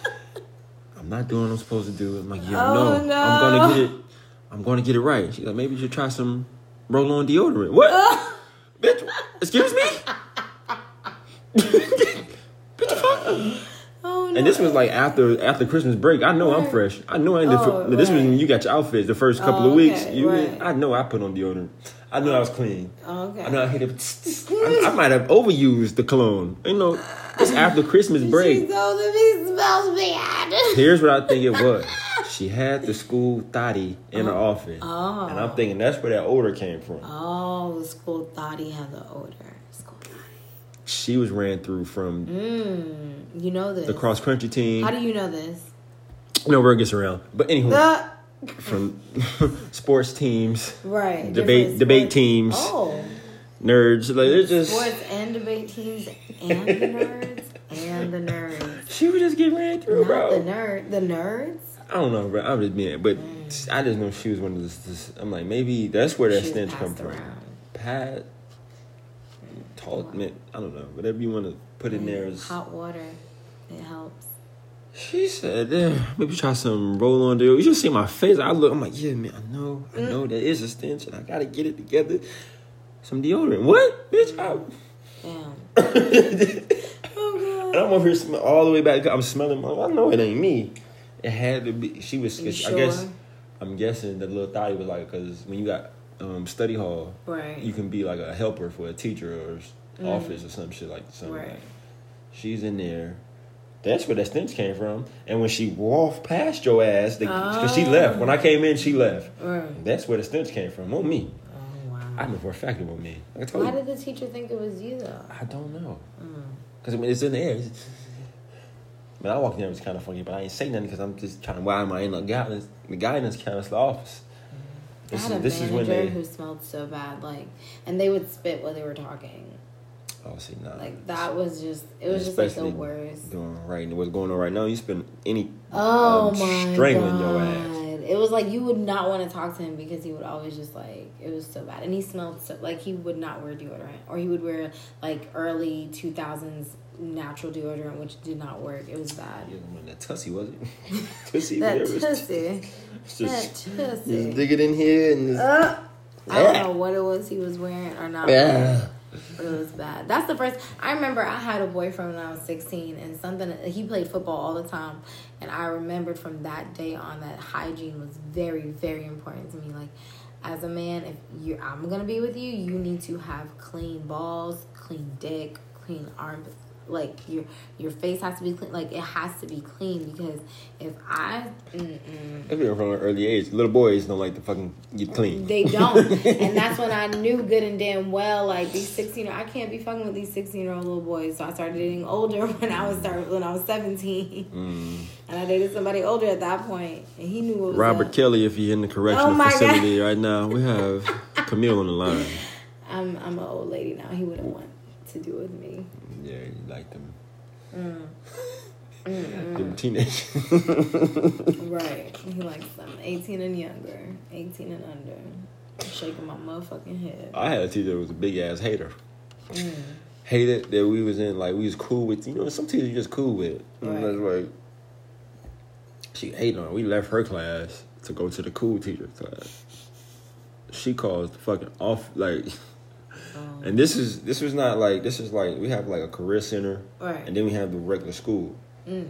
Speaker 1: I'm not doing what I'm supposed to do. I'm like, yeah,
Speaker 2: Oh,
Speaker 1: know.
Speaker 2: no.
Speaker 1: I'm gonna get it. I'm gonna get it right. She's like, maybe you should try some roll-on deodorant. What? Bitch, excuse me? Bitch, the fuck?
Speaker 2: Oh.
Speaker 1: And this was like after after Christmas break. I know I'm fresh. I know I ain't.
Speaker 2: Oh,
Speaker 1: This was when you got your outfits the first couple
Speaker 2: Oh,
Speaker 1: of weeks.
Speaker 2: okay,
Speaker 1: You,
Speaker 2: right.
Speaker 1: I know I put on deodorant. I know I was clean.
Speaker 2: Okay.
Speaker 1: I know I hit it. I, I might have overused the cologne. You know, it's after Christmas break.
Speaker 2: She told him he smells bad.
Speaker 1: Here's what I think it was. She had the school thotty in her uh-huh. office,
Speaker 2: Oh.
Speaker 1: and I'm thinking that's where that odor came from.
Speaker 2: Oh, the school he had the odor.
Speaker 1: She was ran through from
Speaker 2: Mmm. You know this.
Speaker 1: the cross country team.
Speaker 2: How do you know this?
Speaker 1: no word gets around, but anyway,
Speaker 2: The
Speaker 1: from sports teams,
Speaker 2: right
Speaker 1: Debate- debate teams.
Speaker 2: Oh,
Speaker 1: nerds. Like it's just
Speaker 2: sports and debate teams and the nerds and the nerds.
Speaker 1: she was just getting ran through,
Speaker 2: Not
Speaker 1: bro.
Speaker 2: the nerd. The nerds.
Speaker 1: I don't know, bro. I'm just being, but mm. I just know she was one of this. this I'm like, maybe that's where that
Speaker 2: She
Speaker 1: stench come from. Pat, taught me. I don't know. Whatever you want to put in there is.
Speaker 2: hot water. It helps.
Speaker 1: She said, eh, maybe try some roll on deal. You should see my face. I look. I'm like, yeah, man. I know. I know there is a stench, and I gotta get it together. Some deodorant. What, bitch? I,
Speaker 2: Damn. oh, and
Speaker 1: I'm over here smell all the way back. I'm smelling. my- I know it ain't me. It had to be. She was.
Speaker 2: You
Speaker 1: I guess. I'm guessing the little thotty was like because when you got um, study hall,
Speaker 2: Right.
Speaker 1: you can be like a helper for a teacher or s- office or some shit like something.
Speaker 2: Right.
Speaker 1: Like. She's in there. That's where that stench came from. And when she walked past your ass, because she left. When I came in, she left.
Speaker 2: Right.
Speaker 1: That's where the stench came from. On me.
Speaker 2: Oh wow.
Speaker 1: I know for a fact it was me. Like I told
Speaker 2: Why
Speaker 1: you.
Speaker 2: did the teacher think it was you though?
Speaker 1: I don't know.
Speaker 2: Mm.
Speaker 1: Because I mean, it's in the air. It's, I mean, I walked in there, it was kind of funny, but I ain't say nothing because I'm just trying to, why am I in the guidance, the guidance counselor office?
Speaker 2: I
Speaker 1: This
Speaker 2: had
Speaker 1: is,
Speaker 2: a
Speaker 1: this is
Speaker 2: manager
Speaker 1: when they.
Speaker 2: who smelled so bad, like, and they would spit while they were talking.
Speaker 1: Oh, see, nah.
Speaker 2: Like that was just, it was just like the worst.
Speaker 1: Doing right, what's going on right now? You spend any
Speaker 2: Oh
Speaker 1: um,
Speaker 2: my
Speaker 1: strangling
Speaker 2: god!
Speaker 1: your ass.
Speaker 2: It was like you would not want to talk to him because he would always just like it was so bad, and he smelled so like he would not wear deodorant, or he would wear like early two thousands natural deodorant, which did not work. It was bad.
Speaker 1: Yeah, that tussy was it? tussy,
Speaker 2: That
Speaker 1: whatever.
Speaker 2: Tussy,
Speaker 1: Just,
Speaker 2: that
Speaker 1: just
Speaker 2: tussy.
Speaker 1: dig it in here and just,
Speaker 2: Uh, I don't know what it was he was wearing or not.
Speaker 1: Yeah.
Speaker 2: But it was bad. That's the first. I remember I had a boyfriend when I was 16, and something he played football all the time, and I remembered from that day on that hygiene was very, very important to me. Like, as a man, if you I'm gonna be with you, you need to have clean balls, clean dick, clean arm like your your face has to be clean. Like it has to be clean because if I, mm-mm.
Speaker 1: If you're from an early age, little boys don't like to fucking get clean.
Speaker 2: They don't, and that's when I knew good and damn well like these sixteen. I can't be fucking with these sixteen year old little boys. So I started dating older when I was started when I was seventeen,
Speaker 1: Mm.
Speaker 2: and I dated somebody older at that point, and he knew what was
Speaker 1: Robert
Speaker 2: up.
Speaker 1: Kelly, if you're in the correctional
Speaker 2: Oh my God.
Speaker 1: facility right now, we have Camille on the line.
Speaker 2: I'm I'm an old lady now. He wouldn't want to do with me.
Speaker 1: Yeah, you like them.
Speaker 2: Mm.
Speaker 1: Them teenage.
Speaker 2: Right. He likes them 18 and younger, 18 and under. I'm shaking my motherfucking head.
Speaker 1: I had a teacher that was a big ass hater.
Speaker 2: Mm.
Speaker 1: Hated that we was in like we was cool with. You know, some teachers you just cool with. And
Speaker 2: Right.
Speaker 1: that's like she hated on. it. We left her class to go to the cool teacher class. She caused fucking off like.
Speaker 2: Um,
Speaker 1: And this is this was not like this is like we have like a career center,
Speaker 2: Right.
Speaker 1: and then we have the regular school.
Speaker 2: Mm.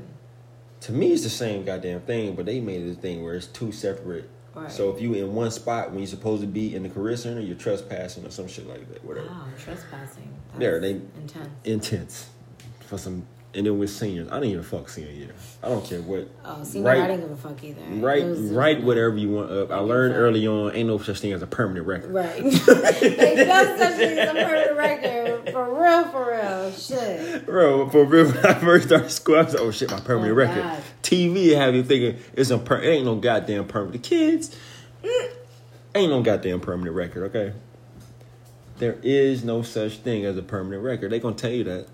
Speaker 1: To me, it's the same goddamn thing, but they made it a thing where it's two separate.
Speaker 2: Right.
Speaker 1: So if you in one spot when you're supposed to be in the career center, you're trespassing or some shit like that, whatever.
Speaker 2: Wow, trespassing. That's
Speaker 1: There, they-
Speaker 2: intense.
Speaker 1: Intense for some, and then with seniors, I didn't even fuck senior year. I don't care what.
Speaker 2: Oh, senior,
Speaker 1: Right.
Speaker 2: I didn't give a fuck either.
Speaker 1: Write,
Speaker 2: It was just-
Speaker 1: write whatever you want up. I learned early on, ain't no such thing as a permanent record.
Speaker 2: Right. Ain't no such thing as a permanent record. For real, for real. Shit.
Speaker 1: Bro, for real, when I first started school, I was like, oh shit, my permanent
Speaker 2: Oh,
Speaker 1: record.
Speaker 2: God.
Speaker 1: TV have you thinking it's a per- it ain't no goddamn permanent. The kids mm, ain't no goddamn permanent record, okay? There is no such thing as a permanent record. They gonna tell you that.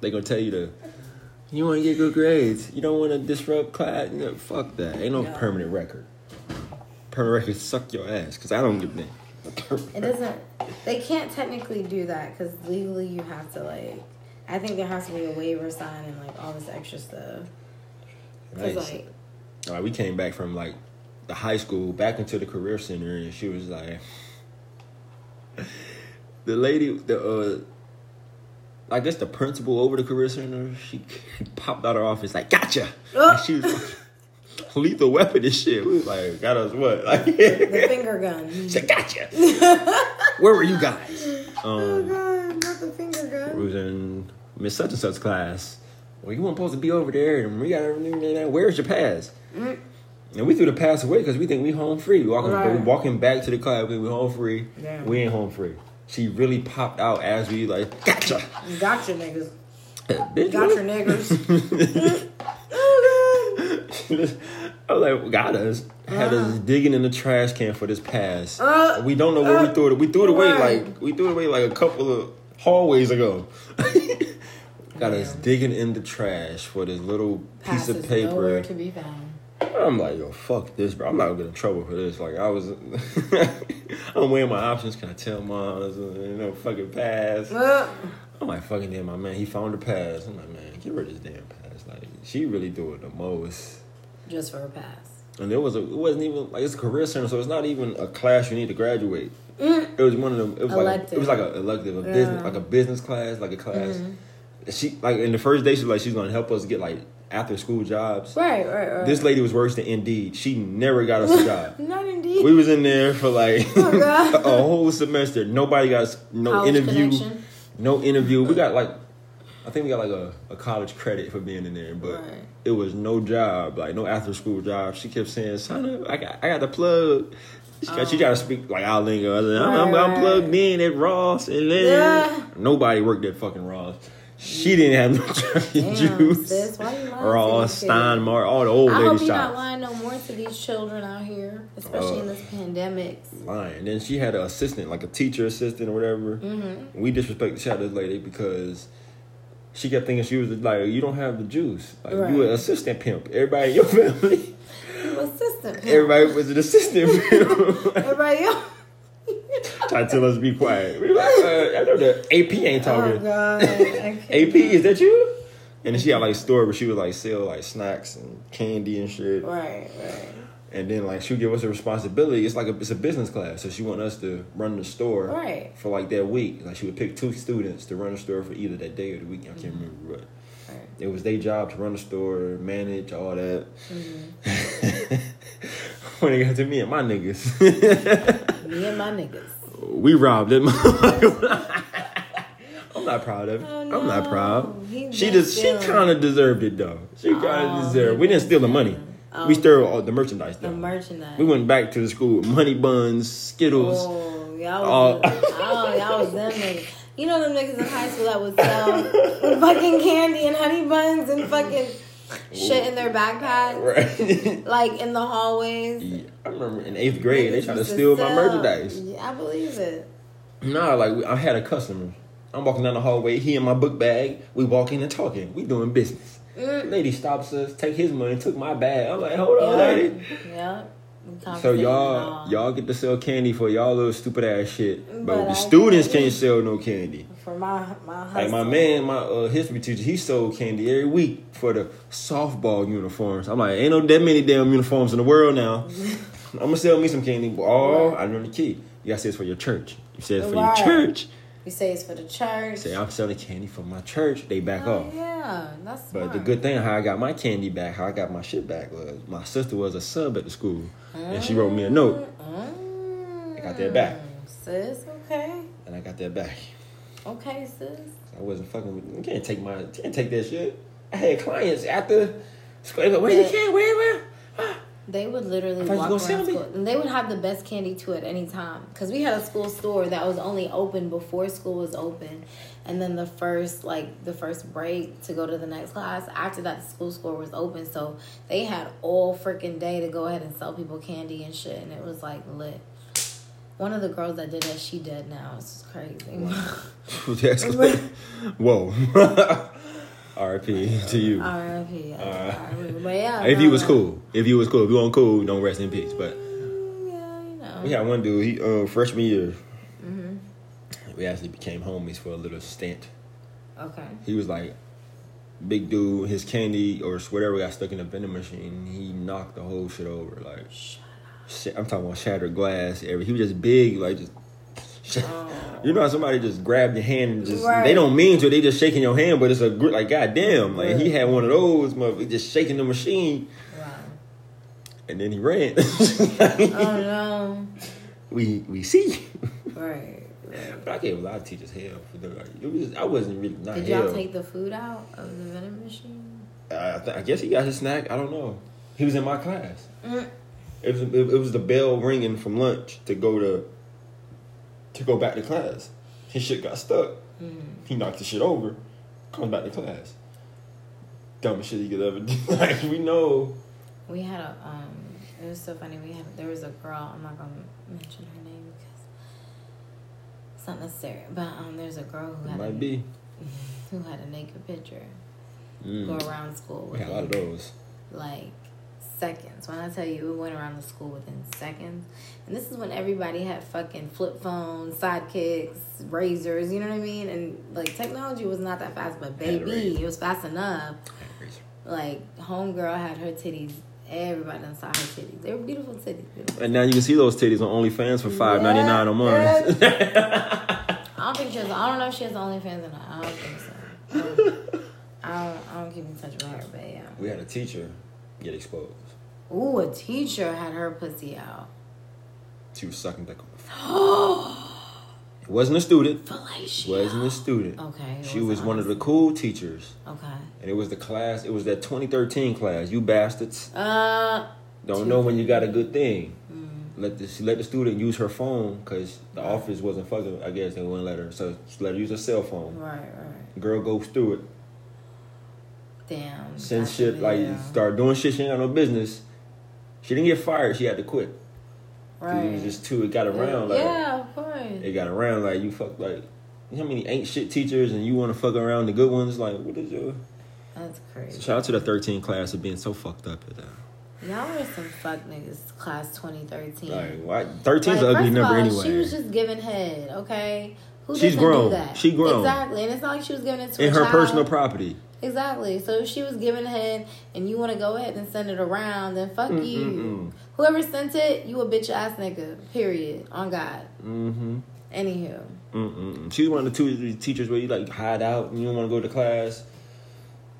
Speaker 1: They gonna tell you to. You want to get good grades. You don't want to disrupt class. You know, fuck that. Ain't no
Speaker 2: Yeah.
Speaker 1: permanent record. Permanent record suck your ass because I don't give a
Speaker 2: It doesn't. They can't technically do that because legally you have to like. I think there has to be a waiver sign and like all this extra stuff.
Speaker 1: Nice.
Speaker 2: like,
Speaker 1: All right, we came back from like the high school back into the career center, and she was like, the lady, the uh, I guess the principal over the career center, she popped out of her office like, "Gotcha!" Like, she was lethal weapon and shit. We was like, "Got us what?" Like,
Speaker 2: the finger gun.
Speaker 1: she said, "Gotcha." Where were you guys?
Speaker 2: Oh
Speaker 1: Um,
Speaker 2: god, not the finger gun.
Speaker 1: we was in Miss Such and Such class. Well, you weren't supposed to be over there, and we got everything. Where's your pass? And we threw the pass away because we think we home free. Walking,
Speaker 2: Right.
Speaker 1: we walking back to the car, we we home free.
Speaker 2: Damn.
Speaker 1: We ain't home free. She really popped out as we like, gotcha,
Speaker 2: Gotcha, niggas.
Speaker 1: bitch.
Speaker 2: Gotcha, niggas. oh
Speaker 1: I was like, got us. Had us digging in the trash can for this pass.
Speaker 2: Uh,
Speaker 1: we don't know where we
Speaker 2: uh,
Speaker 1: threw it. We threw it away
Speaker 2: right.
Speaker 1: like we threw it away like a couple of hallways ago. got us
Speaker 2: digging
Speaker 1: in the trash for this little
Speaker 2: Pass
Speaker 1: piece of paper.
Speaker 2: to be found.
Speaker 1: I'm like, yo, fuck this, bro. I'm not gonna get in trouble for this. Like, I was, I'm weighing my options. Can I tell mom, you know, fucking pass?
Speaker 2: Uh,
Speaker 1: I'm like, fucking damn, my man, he found the pass. I'm like, man, get rid of this damn pass. Like, she really do it the most.
Speaker 2: just for a pass.
Speaker 1: And there was a, it wasn't even like it's a career center, so it's not even a class you need to graduate. It was one of them. It was like a, it was like a elective, a
Speaker 2: Yeah.
Speaker 1: business, like a business class, like a class. She like in the first day, she was like she's gonna help us get like after school jobs.
Speaker 2: Right, right, right.
Speaker 1: This lady was worse than Indeed. She never got us a job.
Speaker 2: Not indeed.
Speaker 1: We was in there for like
Speaker 2: Oh,
Speaker 1: a whole semester. Nobody got us no
Speaker 2: College
Speaker 1: interview.
Speaker 2: connection.
Speaker 1: No interview. We got like I think we got like a, a college credit for being in there, but
Speaker 2: Right.
Speaker 1: it was no job, like no after school job. She kept saying, "Sign up, I got I got the plug." She got, she oh. got to speak like our lingo. I said, I'm, I'm, I'm
Speaker 2: Oh. Right,
Speaker 1: plugged in at Ross, and then
Speaker 2: Yeah.
Speaker 1: nobody worked at fucking Ross. She didn't have no
Speaker 2: Damn,
Speaker 1: juice.
Speaker 2: sis, why you lying
Speaker 1: Ross,
Speaker 2: these kids?
Speaker 1: All the old
Speaker 2: I hope
Speaker 1: lady
Speaker 2: you're not
Speaker 1: shops.
Speaker 2: lying no more to these children out here, especially
Speaker 1: Uh,
Speaker 2: in this pandemic.
Speaker 1: lying. Then she had an assistant, like a teacher assistant or whatever.
Speaker 2: Mm-hmm.
Speaker 1: We disrespected she had this lady because she kept thinking she was like, you don't have the juice. Like you
Speaker 2: Right.
Speaker 1: an assistant pimp. Everybody in your family,
Speaker 2: You assistant.
Speaker 1: everybody was an assistant pimp.
Speaker 2: Everybody else.
Speaker 1: Trying to tell us to be quiet. We like, uh, I know the AP ain't
Speaker 2: Oh
Speaker 1: talking.
Speaker 2: God.
Speaker 1: AP, is that you? And then she had like a store where she would like sell like snacks and candy and shit.
Speaker 2: Right, right.
Speaker 1: And then like she would give us a responsibility. It's like a, it's a business class, so she want us to run the store
Speaker 2: Right.
Speaker 1: for like that week. Like she would pick two students to run the store for either that day or the week. I
Speaker 2: Mm-hmm.
Speaker 1: can't remember what.
Speaker 2: Right.
Speaker 1: It was their job to run the store, manage all that.
Speaker 2: Mm-hmm.
Speaker 1: when it got to me and my niggas,
Speaker 2: Me and my niggas.
Speaker 1: we robbed them. I'm not proud of it.
Speaker 2: Oh,
Speaker 1: I'm not proud.
Speaker 2: He
Speaker 1: She just she kind of deserved it though. She kind of
Speaker 2: Oh,
Speaker 1: deserved. We didn't steal the money.
Speaker 2: stealing. Oh.
Speaker 1: We stole all the merchandise Though.
Speaker 2: The merchandise.
Speaker 1: we went back to the school with honey buns, Skittles.
Speaker 2: Oh, y'all was, oh, y'all was them niggas. You know them niggas in high school that would sell fucking candy and honey buns and fucking shit in their backpack,
Speaker 1: Right.
Speaker 2: like in the hallways.
Speaker 1: Yeah, I remember in eighth grade they tried to steal my merchandise.
Speaker 2: Yeah, I believe it.
Speaker 1: Nah, like we- I had a customer. I'm walking down the hallway. He in my book bag. We walking and talking. We doing business.
Speaker 2: Mm.
Speaker 1: Lady stops us, take his money, took my bag. I'm like, hold on,
Speaker 2: Yeah.
Speaker 1: lady.
Speaker 2: Yeah.
Speaker 1: So y'all, y'all get to sell candy for y'all little stupid ass shit, but,
Speaker 2: But
Speaker 1: the
Speaker 2: I
Speaker 1: students
Speaker 2: can't
Speaker 1: sell no candy.
Speaker 2: For my my hustle.
Speaker 1: Like my man, my uh, history teacher, he sold candy every week for the softball uniforms. I'm like, ain't no that many damn uniforms in the world now. I'm gonna sell me some candy. Oh, I know the key. You gotta say it's for your church. You say it's for
Speaker 2: Right.
Speaker 1: your church.
Speaker 2: You say it's for the church.
Speaker 1: Say I'm selling candy for my church. They back
Speaker 2: Oh,
Speaker 1: off.
Speaker 2: yeah, that's
Speaker 1: But the good thing, how I got my candy back, how I got my shit back was my sister was a sub at the school, and she wrote me a note,
Speaker 2: Mm.
Speaker 1: I got that back.
Speaker 2: Sis, okay.
Speaker 1: and I got that back.
Speaker 2: Okay, sis.
Speaker 1: I wasn't fucking with. You can't take my. You can't take that shit. I had clients after. Where you
Speaker 2: Yeah.
Speaker 1: can? Where? Where? Ah.
Speaker 2: They would literally
Speaker 1: I thought you
Speaker 2: walk around school, and they would have the best candy too at any time. Cause we had a school store that was only open before school was open, and then the first like the first break to go to the next class. After that, the school store was open, so they had all freaking day to go ahead and sell people candy and shit, and it was like lit. One of the girls that did that, she dead now. It's just
Speaker 1: crazy. Whoa. R.I.P. to you.
Speaker 2: R.I.P.
Speaker 1: Uh,
Speaker 2: R.I.P. But yeah,
Speaker 1: if
Speaker 2: no,
Speaker 1: you was cool, if you was cool, if you weren't cool, don't rest in peace. But
Speaker 2: Mm, yeah, you know.
Speaker 1: we had one dude. He uh, freshman year.
Speaker 2: Mm-hmm.
Speaker 1: We actually became homies for a little stint.
Speaker 2: Okay.
Speaker 1: He was like big dude. His candy or whatever got stuck in the vending machine. He knocked the whole shit over. Like shit, I'm talking about shattered glass. Every he was just big, like just. You know how somebody just grabbed your hand and just
Speaker 2: Right.
Speaker 1: they don't mean to, they just shaking your hand, but it's a grip like goddamn. Like he had one of those, motherfucker, just shaking the machine,
Speaker 2: Wow.
Speaker 1: and then he ran.
Speaker 2: Oh no.
Speaker 1: we we see.
Speaker 2: Right. right.
Speaker 1: But I gave a lot of teachers hell for the like. It was I wasn't really not
Speaker 2: Did
Speaker 1: hell.
Speaker 2: y'all take the food out of the vending machine?
Speaker 1: I, th- I guess he got his snack. I don't know. He was in my class.
Speaker 2: Mm.
Speaker 1: It was it, it was the bell ringing from lunch to go to to go back to class. His shit got stuck.
Speaker 2: Mm.
Speaker 1: He knocked the shit over. Comes back to class. Dumbest shit he could ever do. like we know.
Speaker 2: We had a um. It was so funny. We had there was a girl. I'm not gonna mention her name because it's not necessary. But um, there's a girl who
Speaker 1: It
Speaker 2: had a,
Speaker 1: might be.
Speaker 2: who had a naked picture go
Speaker 1: Mm.
Speaker 2: around school.
Speaker 1: We had a lot of those.
Speaker 2: like seconds. When I tell you, it went around the school within seconds. And this is when everybody had fucking flip phones, sidekicks, razors. You know what I mean? And like technology was not that fast, but baby, it was fast enough. Like homegirl had her titties. Everybody done saw her titties. They were beautiful titties. Beautiful.
Speaker 1: And now you can see those titties on OnlyFans for five ninety nine a month.
Speaker 2: I don't think she has. I don't know if she has OnlyFans or not. I don't think so. I don't, I don't, I don't keep in touch with her, but yeah.
Speaker 1: we had a teacher get exposed.
Speaker 2: Ooh, a teacher had her pussy out.
Speaker 1: She was sucking dick phone. It wasn't a student.
Speaker 2: Fellatio.
Speaker 1: Wasn't a student.
Speaker 2: Okay.
Speaker 1: She was one of the cool teachers.
Speaker 2: Okay.
Speaker 1: And it was the class, it was that 2013 class. You bastards.
Speaker 2: Uh.
Speaker 1: Don't know when you got a good thing.
Speaker 2: Mm,
Speaker 1: Let the, she let the student use her phone because the office wasn't fucking, I guess they wouldn't let her. So she let her use her cell phone.
Speaker 2: right. Right.
Speaker 1: Girl goes through it.
Speaker 2: Damn.
Speaker 1: Send shit, like, start doing shit she ain't got no business. She didn't get fired. She had to quit.
Speaker 2: Right.
Speaker 1: It was just too, it got around. Like,
Speaker 2: yeah, of course.
Speaker 1: It got around like you fuck like how many ain't shit teachers and you want to fuck around the good ones like what is your
Speaker 2: That's crazy.
Speaker 1: shout out to the 13 class of being so fucked up at that
Speaker 2: Y'all were some fuck niggas, class 2013.
Speaker 1: like why 13's
Speaker 2: Like,
Speaker 1: an ugly number
Speaker 2: all,
Speaker 1: anyway
Speaker 2: She was just giving head, okay? Who
Speaker 1: She's grown.
Speaker 2: Do that?
Speaker 1: She grown.
Speaker 2: Exactly, and it's not like she was giving it to
Speaker 1: in her
Speaker 2: child.
Speaker 1: personal property
Speaker 2: Exactly. So if she was giving head, and you want to go ahead and send it around, then fuck you.
Speaker 1: Mm-mm-mm.
Speaker 2: Whoever sent it, you a bitch ass nigga. Period. On God.
Speaker 1: mm-hmm
Speaker 2: Anywho,
Speaker 1: Mm-mm. She's one of the two teachers where you like hide out and you don't want to go to class.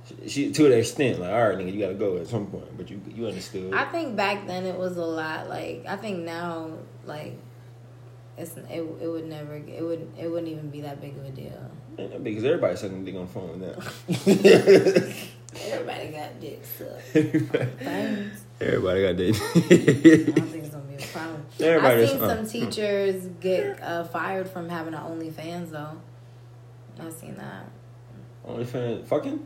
Speaker 1: She, she to the extent like, all right, nigga, you gotta go at some point, but you you understood.
Speaker 2: I think back then it was a lot. Like I think now, like it's it, it would never it would it wouldn't even be that big of a deal.
Speaker 1: Because everybody's sucking dick on the phone now.
Speaker 2: Everybody got dicks. So.
Speaker 1: Everybody everybody got dicks.
Speaker 2: I don't think it's gonna be a problem.
Speaker 1: Everybody
Speaker 2: I've seen
Speaker 1: is- uh,
Speaker 2: some teachers get uh, fired from having an OnlyFans though. I've seen that.
Speaker 1: OnlyFans fucking?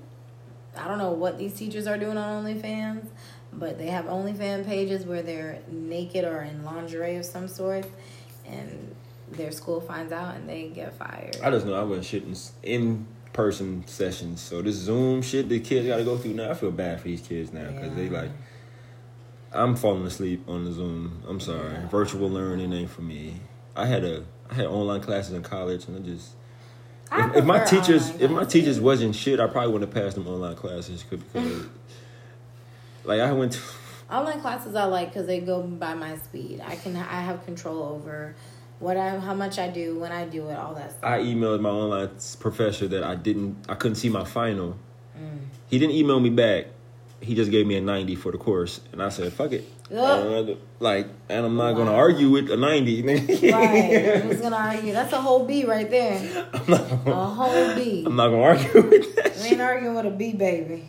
Speaker 2: I don't know what these teachers are doing on OnlyFans, but they have OnlyFans pages where they're naked or in lingerie of some sort, and their school finds out and they get fired.
Speaker 1: I just know I wasn't shitting in person sessions. So this Zoom shit the kids got to go through now, I feel bad for these kids now because they like. I'm falling asleep on the Zoom. I'm sorry.
Speaker 2: Yeah.
Speaker 1: Virtual learning ain't for me. I had a I had online classes in college and I just
Speaker 2: I
Speaker 1: if, if my teachers if my teachers wasn't shit, I probably wouldn't have passed them online classes because like I went to
Speaker 2: Online classes I like because they go by my speed. I can I have control over what I how much I do when I do it, all that stuff.
Speaker 1: I emailed my online professor that I didn't I couldn't see my final.
Speaker 2: Mm.
Speaker 1: He didn't email me back. He just gave me a 90 for the course and I said, "Fuck it." Uh, like and I'm not going to argue with a 90.
Speaker 2: right? Who's gonna argue? That's a whole B right there.
Speaker 1: I'm not
Speaker 2: A
Speaker 1: gonna,
Speaker 2: whole B.
Speaker 1: I'm not going to argue with that.
Speaker 2: We ain't arguing with a B baby.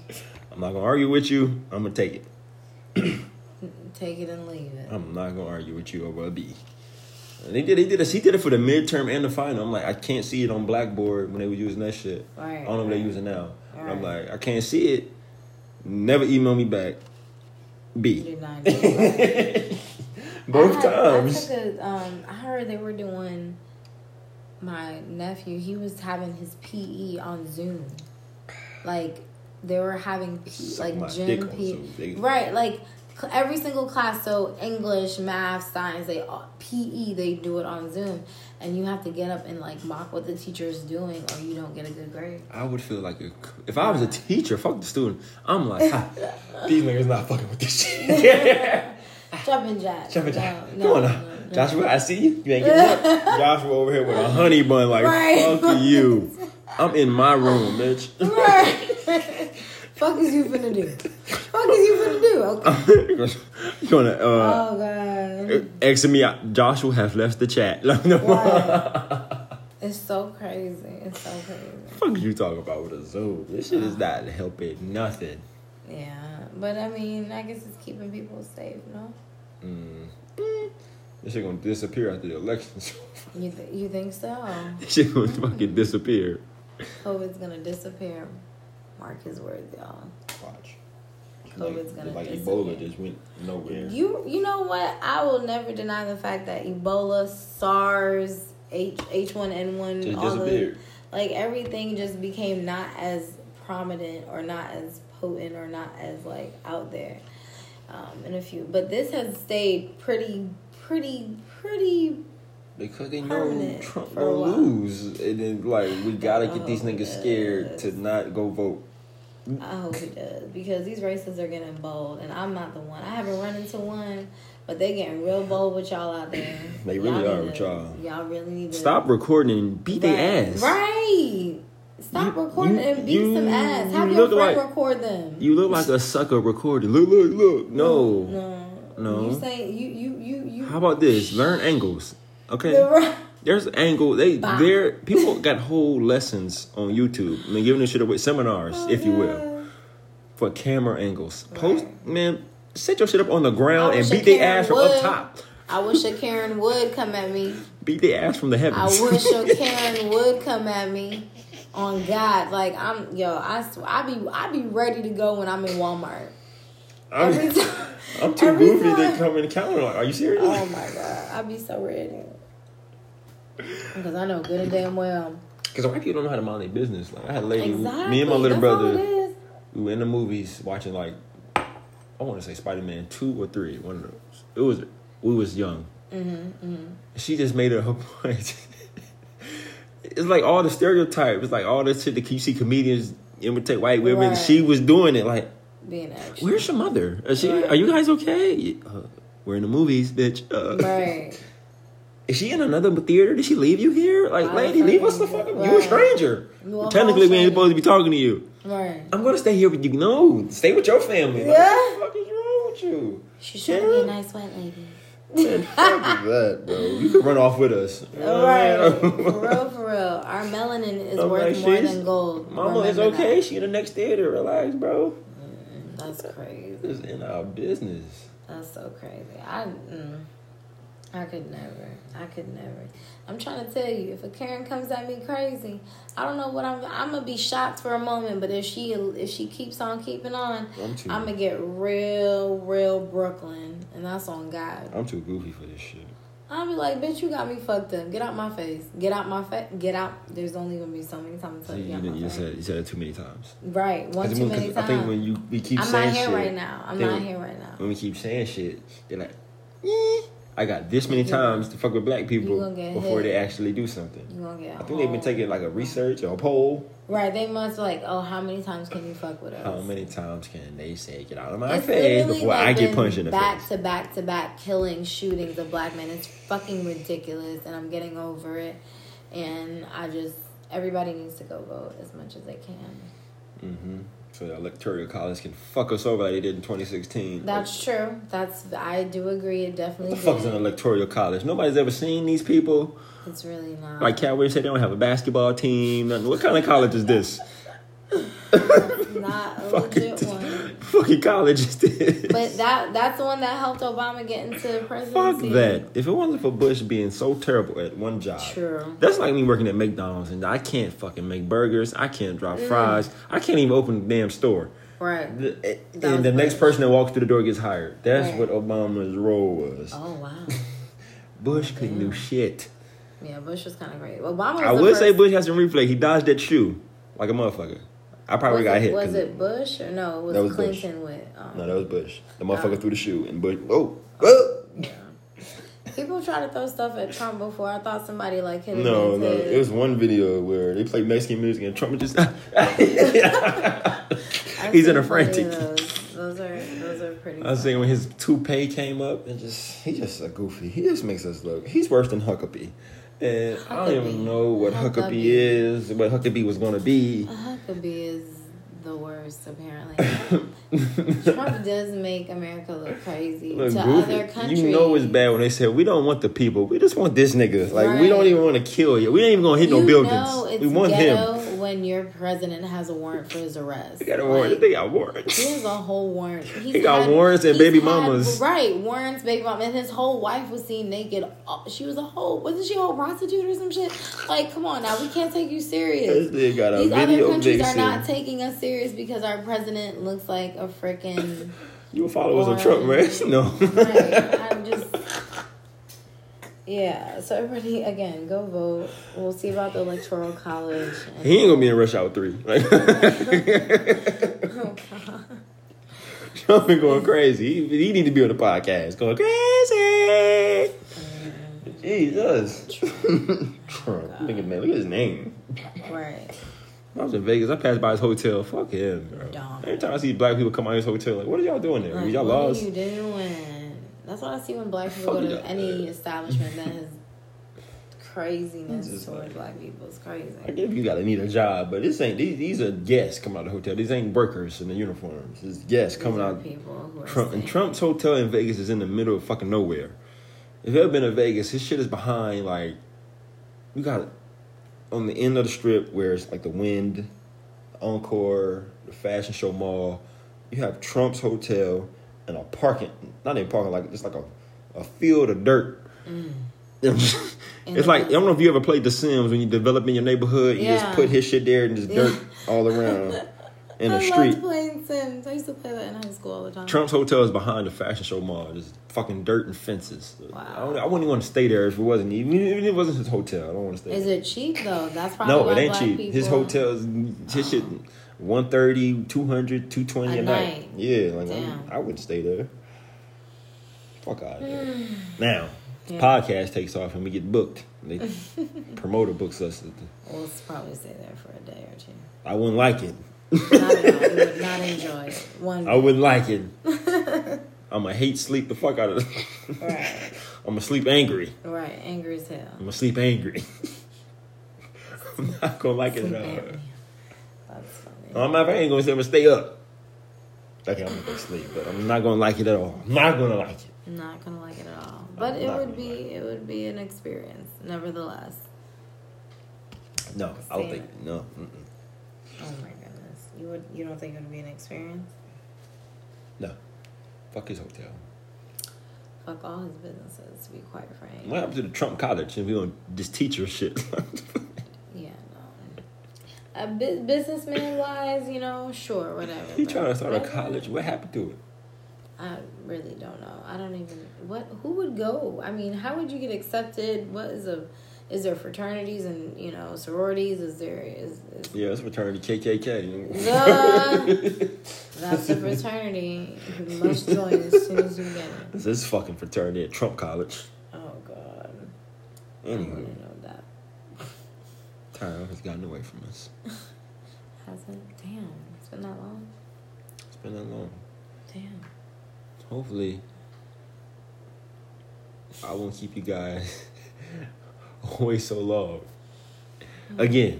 Speaker 1: I'm not going to argue with you. I'm going to take it.
Speaker 2: Take it and leave it.
Speaker 1: I'm not going to argue with you over a B. And he did he did it he did it for the midterm and the final. I'm like, I can't see it on Blackboard when they were using that shit.
Speaker 2: Right.
Speaker 1: I don't know what they're
Speaker 2: right.
Speaker 1: using now. I'm like, I can't see it. Never email me back. B.
Speaker 2: did not do.
Speaker 1: Both
Speaker 2: I had-
Speaker 1: times.
Speaker 2: I um, I heard they were doing. My nephew, he was having his PE on Zoom. Like they were having P, like gym
Speaker 1: on
Speaker 2: P,
Speaker 1: Zoom, nigga.
Speaker 2: right? Like every single class. So English, math, science, they all- PE they do it on Zoom, and you have to get up and like mock what the teacher is doing, or you don't get a good grade.
Speaker 1: I would feel like a, if I was a teacher, fuck the student. I'm like, these niggas not fucking with this shit.
Speaker 2: Jumping jack.
Speaker 1: Jumping
Speaker 2: No,
Speaker 1: jack.
Speaker 2: no,
Speaker 1: Come on now.
Speaker 2: no.
Speaker 1: Joshua, I see you. You ain't getting up. Joshua over here with a honey bun, like,
Speaker 2: Right.
Speaker 1: fuck you. I'm in my room, bitch.
Speaker 2: Right. Fuck is you finna do? Fuck is you finna do? Okay.
Speaker 1: You're gonna, uh,
Speaker 2: Oh god.
Speaker 1: X me out. Joshua has left the chat.
Speaker 2: Right. It's so crazy. It's so crazy.
Speaker 1: fuck you talking about with a Zoom? This shit is not helping nothing.
Speaker 2: Yeah, but I mean, I guess it's keeping people safe, no?
Speaker 1: Mm. Mm. This shit gonna disappear after the elections.
Speaker 2: You th- you think so?
Speaker 1: this shit gonna fucking disappear.
Speaker 2: COVID's gonna disappear. Mark his words, y'all.
Speaker 1: Watch.
Speaker 2: COVID's gonna
Speaker 1: like
Speaker 2: disappear.
Speaker 1: Ebola just went nowhere.
Speaker 2: You you know what? I will never deny the fact that Ebola, SARS, H H one N one,
Speaker 1: just
Speaker 2: all the
Speaker 1: disappeared.
Speaker 2: like everything just became not as prominent or not as potent or not as like out there um, in a few. But this has stayed pretty, pretty, pretty.
Speaker 1: Because they know Trump gonna lose, and then like we gotta get these niggas scared to not go vote.
Speaker 2: I hope it does because these races are getting bold, and I'm not the one. I haven't run into one, but they getting real bold with y'all out there.
Speaker 1: They really
Speaker 2: Y'all
Speaker 1: are with y'all.
Speaker 2: Y'all really need to
Speaker 1: Stop recording and beat their ass.
Speaker 2: Right. Stop
Speaker 1: You-
Speaker 2: recording
Speaker 1: you-
Speaker 2: and beat
Speaker 1: you-
Speaker 2: some ass.
Speaker 1: you
Speaker 2: Have your
Speaker 1: look
Speaker 2: friend
Speaker 1: like-
Speaker 2: record them.
Speaker 1: You look like a sucker recording. Look, look, look. No.
Speaker 2: No.
Speaker 1: No.
Speaker 2: You say you you you you.
Speaker 1: How about this? Learn angles. Okay.
Speaker 2: The right-
Speaker 1: There's angle. They
Speaker 2: Bye.
Speaker 1: there. People got whole lessons on YouTube. I mean, giving this shit away seminars, if you will, for camera angles. Post man, set your shit up on the ground and beat their
Speaker 2: Karen
Speaker 1: ass from up top.
Speaker 2: I wish a Karen would come at me.
Speaker 1: Beat their ass from the heavens.
Speaker 2: I wish a Karen would come at me. On God, like I'm yo, I sw- I be I be ready to go when I'm in Walmart.
Speaker 1: I'm,
Speaker 2: Every time.
Speaker 1: I'm too
Speaker 2: every
Speaker 1: goofy to come in the counter. Like, are you serious?
Speaker 2: Oh my God, I'd be so ready. Because I know good and damn well.
Speaker 1: Because white people don't know how to mind their business. Like I had a lady,
Speaker 2: Exactly.
Speaker 1: me and my little
Speaker 2: That's
Speaker 1: brother, we were in the movies watching like I want to say Spider Man two or three, one of those. It was we was young.
Speaker 2: Mm-hmm,
Speaker 1: She just made it her point. it's like all the stereotypes, it's like all the shit that you see comedians imitate white women.
Speaker 2: Right.
Speaker 1: She was doing it. Like,
Speaker 2: Being
Speaker 1: where's your mother? She?
Speaker 2: Right.
Speaker 1: Are you guys okay? Uh, we're in the movies, bitch. Uh,
Speaker 2: Right.
Speaker 1: Is she in another theater? Did she leave you here? Like,
Speaker 2: I
Speaker 1: lady, leave us the
Speaker 2: fucking-
Speaker 1: fuck up.
Speaker 2: right.
Speaker 1: You a stranger. Technically, we ain't supposed to be talking to you.
Speaker 2: Right.
Speaker 1: I'm gonna stay here with you. No, stay with your family. Like, what the fuck is wrong with you?
Speaker 2: She's trying to be a nice white lady.
Speaker 1: Man, fuck that, bro. You can run off with us.
Speaker 2: Right, for real, for real. Our melanin is
Speaker 1: I'm
Speaker 2: worth
Speaker 1: like,
Speaker 2: more than gold.
Speaker 1: Mama is okay.
Speaker 2: that.
Speaker 1: She in the next theater. Relax, bro.
Speaker 2: That's crazy.
Speaker 1: It's in our business.
Speaker 2: That's so crazy. I, mm, I could never. I could never. I'm trying to tell you, if a Karen comes at me crazy, I don't know what I'm. I'm gonna be shocked for a moment, but if she if she keeps on keeping on,
Speaker 1: I'm too.
Speaker 2: I'm gonna get real, real Brooklyn, and that's on God.
Speaker 1: I'm too goofy for this shit.
Speaker 2: I'll be like, bitch, you got me fucked up. Get out my face. Get out my face. Get out. There's only gonna be so many times. You,
Speaker 1: you,
Speaker 2: get out
Speaker 1: didn't-
Speaker 2: my
Speaker 1: you said you said it too many times.
Speaker 2: Right, one too many
Speaker 1: I think when you we keep saying
Speaker 2: I'm
Speaker 1: saying
Speaker 2: not here
Speaker 1: shit,
Speaker 2: right now. I'm not here right now.
Speaker 1: When we keep saying shit, they're like, eh, I got this many times to fuck with black people before
Speaker 2: hit.
Speaker 1: they actually do something.
Speaker 2: You gonna get.
Speaker 1: I think they've been taking like a research or a poll.
Speaker 2: Right, they must like, oh, how many times can you fuck with us?
Speaker 1: How many times can they say get out of my
Speaker 2: It's
Speaker 1: face before
Speaker 2: like,
Speaker 1: I get punched in the
Speaker 2: back
Speaker 1: face?
Speaker 2: Back to back to back killing shootings of black men. It's fucking ridiculous, and I'm getting over it. And I just everybody needs to go vote as much as they can.
Speaker 1: hmm So the electoral college can fuck us over like they did in 2016.
Speaker 2: That's true. That's I do agree. It
Speaker 1: what
Speaker 2: definitely.
Speaker 1: the fuck is an electoral college? Nobody's ever seen these people.
Speaker 2: It's really not.
Speaker 1: Like Katt Williams said, they don't have a basketball team. Nothing. What kind of college is this?
Speaker 2: not legit one.
Speaker 1: Fucking college is this?
Speaker 2: But that that's the one that helped Obama get into presidency.
Speaker 1: Fuck that. If it wasn't for Bush being so terrible at one job.
Speaker 2: True.
Speaker 1: That's like me working at McDonald's and I can't fucking make burgers. I can't drop
Speaker 2: Mm.
Speaker 1: fries. I can't even open the damn store.
Speaker 2: Right.
Speaker 1: The- and the next person that walks through the door gets hired. That's
Speaker 2: Right.
Speaker 1: what Obama's role was.
Speaker 2: Oh wow.
Speaker 1: Bush couldn't do shit.
Speaker 2: Yeah, Bush was kind of great. Obama. Was
Speaker 1: I would
Speaker 2: first,
Speaker 1: say Bush has some reflex. He dodged that shoe like a motherfucker. I probably
Speaker 2: was
Speaker 1: got
Speaker 2: it,
Speaker 1: hit.
Speaker 2: Was it Bush or no? It was,
Speaker 1: That was Bush.
Speaker 2: Clinton with. Um,
Speaker 1: No, that was Bush. The
Speaker 2: Uh.
Speaker 1: motherfucker threw the shoe and Bush. Oh, oh.
Speaker 2: yeah. People try to throw stuff at Trump before. I thought somebody like hit him
Speaker 1: No, no. It was one video where they played Mexican music and Trump just. He's in a frantic.
Speaker 2: Those. those are those are pretty.
Speaker 1: I was saying when his toupee came up and just he just a goofy. He just makes us look. He's worse than Huckabee. And I don't even know what Huckabee,
Speaker 2: Huckabee.
Speaker 1: is, what Huckabee was gonna be.
Speaker 2: Huckabee is the worst, apparently. Trump does make America look crazy
Speaker 1: Look
Speaker 2: to
Speaker 1: goofy.
Speaker 2: other countries.
Speaker 1: You know it's bad when they say we don't want the people. We just want this nigga. Like we don't even want to kill you. We ain't even gonna hit
Speaker 2: You
Speaker 1: no buildings. we want
Speaker 2: ghetto
Speaker 1: him.
Speaker 2: When your president has a warrant for his arrest.
Speaker 1: They got a warrant.
Speaker 2: Like,
Speaker 1: They got warrants.
Speaker 2: He has a whole warrant. He's
Speaker 1: He got
Speaker 2: had-
Speaker 1: warrants and baby
Speaker 2: had-
Speaker 1: mamas.
Speaker 2: Right, warrants, baby mama, and his whole wife was seen naked. Uh, She was a whole, wasn't she a whole prostitute or some shit? Like, come on now, we can't take you serious.
Speaker 1: This nigga got a
Speaker 2: These other countries are not taking us serious because our president looks like a freaking.
Speaker 1: You followers of Trump, man? No.
Speaker 2: right. I'm just. Yeah, so everybody again, go vote. We'll see about the electoral college. and-
Speaker 1: He ain't gonna be in Rush Hour Three. Like,
Speaker 2: Oh, God.
Speaker 1: Trump been going crazy. He, he need to be on the podcast, going crazy. Jesus, Trump. Nigga, man, look at his name.
Speaker 2: Right.
Speaker 1: I was in Vegas. I passed by his hotel. Fuck him, bro.
Speaker 2: Dumb.
Speaker 1: Every time I see black people come out of his hotel, like, what are y'all doing there?
Speaker 2: Like,
Speaker 1: y'all
Speaker 2: what
Speaker 1: lost?
Speaker 2: are you doing? That's what I see when black people
Speaker 1: Fuck
Speaker 2: go to any establishment that has craziness towards
Speaker 1: like-
Speaker 2: black people. It's crazy.
Speaker 1: I guess you gotta need a job, but this ain't. These, these are guests coming out of the hotel. These ain't workers in the uniforms. It's guests
Speaker 2: These
Speaker 1: coming out.
Speaker 2: people
Speaker 1: Trump and. Trump's hotel in Vegas is in the middle of fucking nowhere. If you ever been to Vegas, his shit is behind like you got on the end of the strip where it's like the Wynn, Encore, the Fashion Show Mall. You have Trump's hotel and a parking, not even parking, like just like a, a field of dirt. Mm. it's
Speaker 2: In
Speaker 1: like I don't know if you ever played The Sims when you develop in your neighborhood. You just put his shit there and just dirt all around in the street.
Speaker 2: I
Speaker 1: street.
Speaker 2: playing Sims. I used to play that in high school all the time.
Speaker 1: Trump's hotel is behind the fashion show mall. Just fucking dirt and fences.
Speaker 2: Wow.
Speaker 1: I, don't, I wouldn't even want to stay there if it wasn't even, even if it wasn't his hotel. I don't want to stay.
Speaker 2: Is
Speaker 1: there.
Speaker 2: it cheap though? That's probably
Speaker 1: No, it ain't cheap.
Speaker 2: People,
Speaker 1: His hotel is his shit 130, 200, 220 a,
Speaker 2: A
Speaker 1: night.
Speaker 2: night.
Speaker 1: Yeah, like
Speaker 2: Damn.
Speaker 1: I wouldn't stay there. Fuck out of there. now,
Speaker 2: Yeah.
Speaker 1: podcast takes off and we get booked. They promoter books us.
Speaker 2: We'll probably stay there for a day or two.
Speaker 1: I wouldn't like it.
Speaker 2: Not would not enjoy it. One.
Speaker 1: I wouldn't like it. I'm gonna hate sleep the fuck out of it.
Speaker 2: Right.
Speaker 1: I'm gonna sleep angry.
Speaker 2: Right. Angry as hell.
Speaker 1: I'm gonna sleep angry. I'm not gonna like it at all.
Speaker 2: Angry. That's funny.
Speaker 1: I'm not. I ain't gonna say I'm gonna stay up. Okay, I'm gonna go sleep, but I'm not gonna like it at all. I'm not gonna like it.
Speaker 2: I'm not gonna like it at all. but
Speaker 1: I'm
Speaker 2: it would be
Speaker 1: lie.
Speaker 2: it would be an experience, nevertheless.
Speaker 1: No, I don't think
Speaker 2: it.
Speaker 1: no. Mm-mm.
Speaker 2: Oh my goodness, you would you don't think it would be an experience?
Speaker 1: No. Fuck his hotel.
Speaker 2: Fuck all his businesses, to be quite frank.
Speaker 1: What happened to the Trump College and we on this teacher shit?
Speaker 2: A bu- businessman wise, you know, sure, whatever.
Speaker 1: he trying to start a college. What happened to it?
Speaker 2: I really don't know. I don't even what who would go. I mean, how would you get accepted? What is a is there fraternities and you know sororities? Is there is, is
Speaker 1: Yeah, it's fraternity KKK.
Speaker 2: Duh. that's a fraternity? You must join as soon as you get it.
Speaker 1: This is fucking fraternity at Trump College.
Speaker 2: Oh God,
Speaker 1: Anyway,
Speaker 2: to know that.
Speaker 1: Time has gotten away from us.
Speaker 2: Hasn't? Damn, it's been that long.
Speaker 1: It's been that long.
Speaker 2: Damn.
Speaker 1: Hopefully, I won't keep you guys away so long. Oh, Again,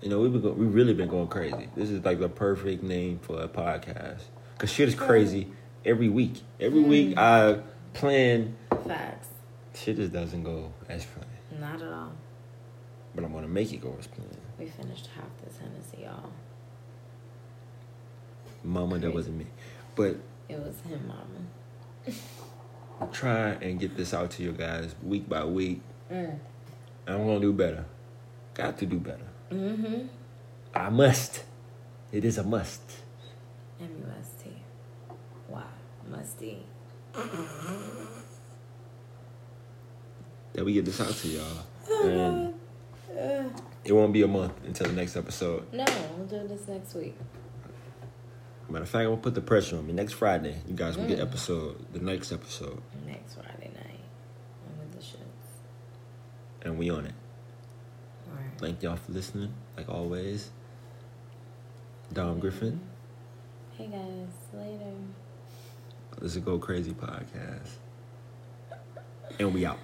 Speaker 1: you know we've been go- we really been going crazy. This is like the perfect name for a podcast because shit is crazy every week. Every hmm. week I plan,
Speaker 2: Facts.
Speaker 1: shit just doesn't go as planned.
Speaker 2: Not at all.
Speaker 1: But I'm gonna make it go as planned.
Speaker 2: We finished half this Hennessy, y'all.
Speaker 1: Mama, that wasn't me. But
Speaker 2: It was him, Mama.
Speaker 1: Try and get this out to you guys week by week.
Speaker 2: Mm.
Speaker 1: I'm gonna do better. Got to do better.
Speaker 2: Mm-hmm.
Speaker 1: I must. It is a must.
Speaker 2: M-U-S-T. Why? Musty.
Speaker 1: That we get this out to y'all. And it won't be a month until the next episode.
Speaker 2: No, we'll do this next week.
Speaker 1: Matter of fact, I'm gonna put the pressure on me. Next Friday, you guys will get
Speaker 2: Mm.
Speaker 1: episode, the next episode,
Speaker 2: Next Friday night. I'm with the shits.
Speaker 1: and we on it.
Speaker 2: Alright.
Speaker 1: Thank y'all for listening, like always. Dom Griffin.
Speaker 2: Hey guys, later.
Speaker 1: This is a Go Crazy podcast. And we out.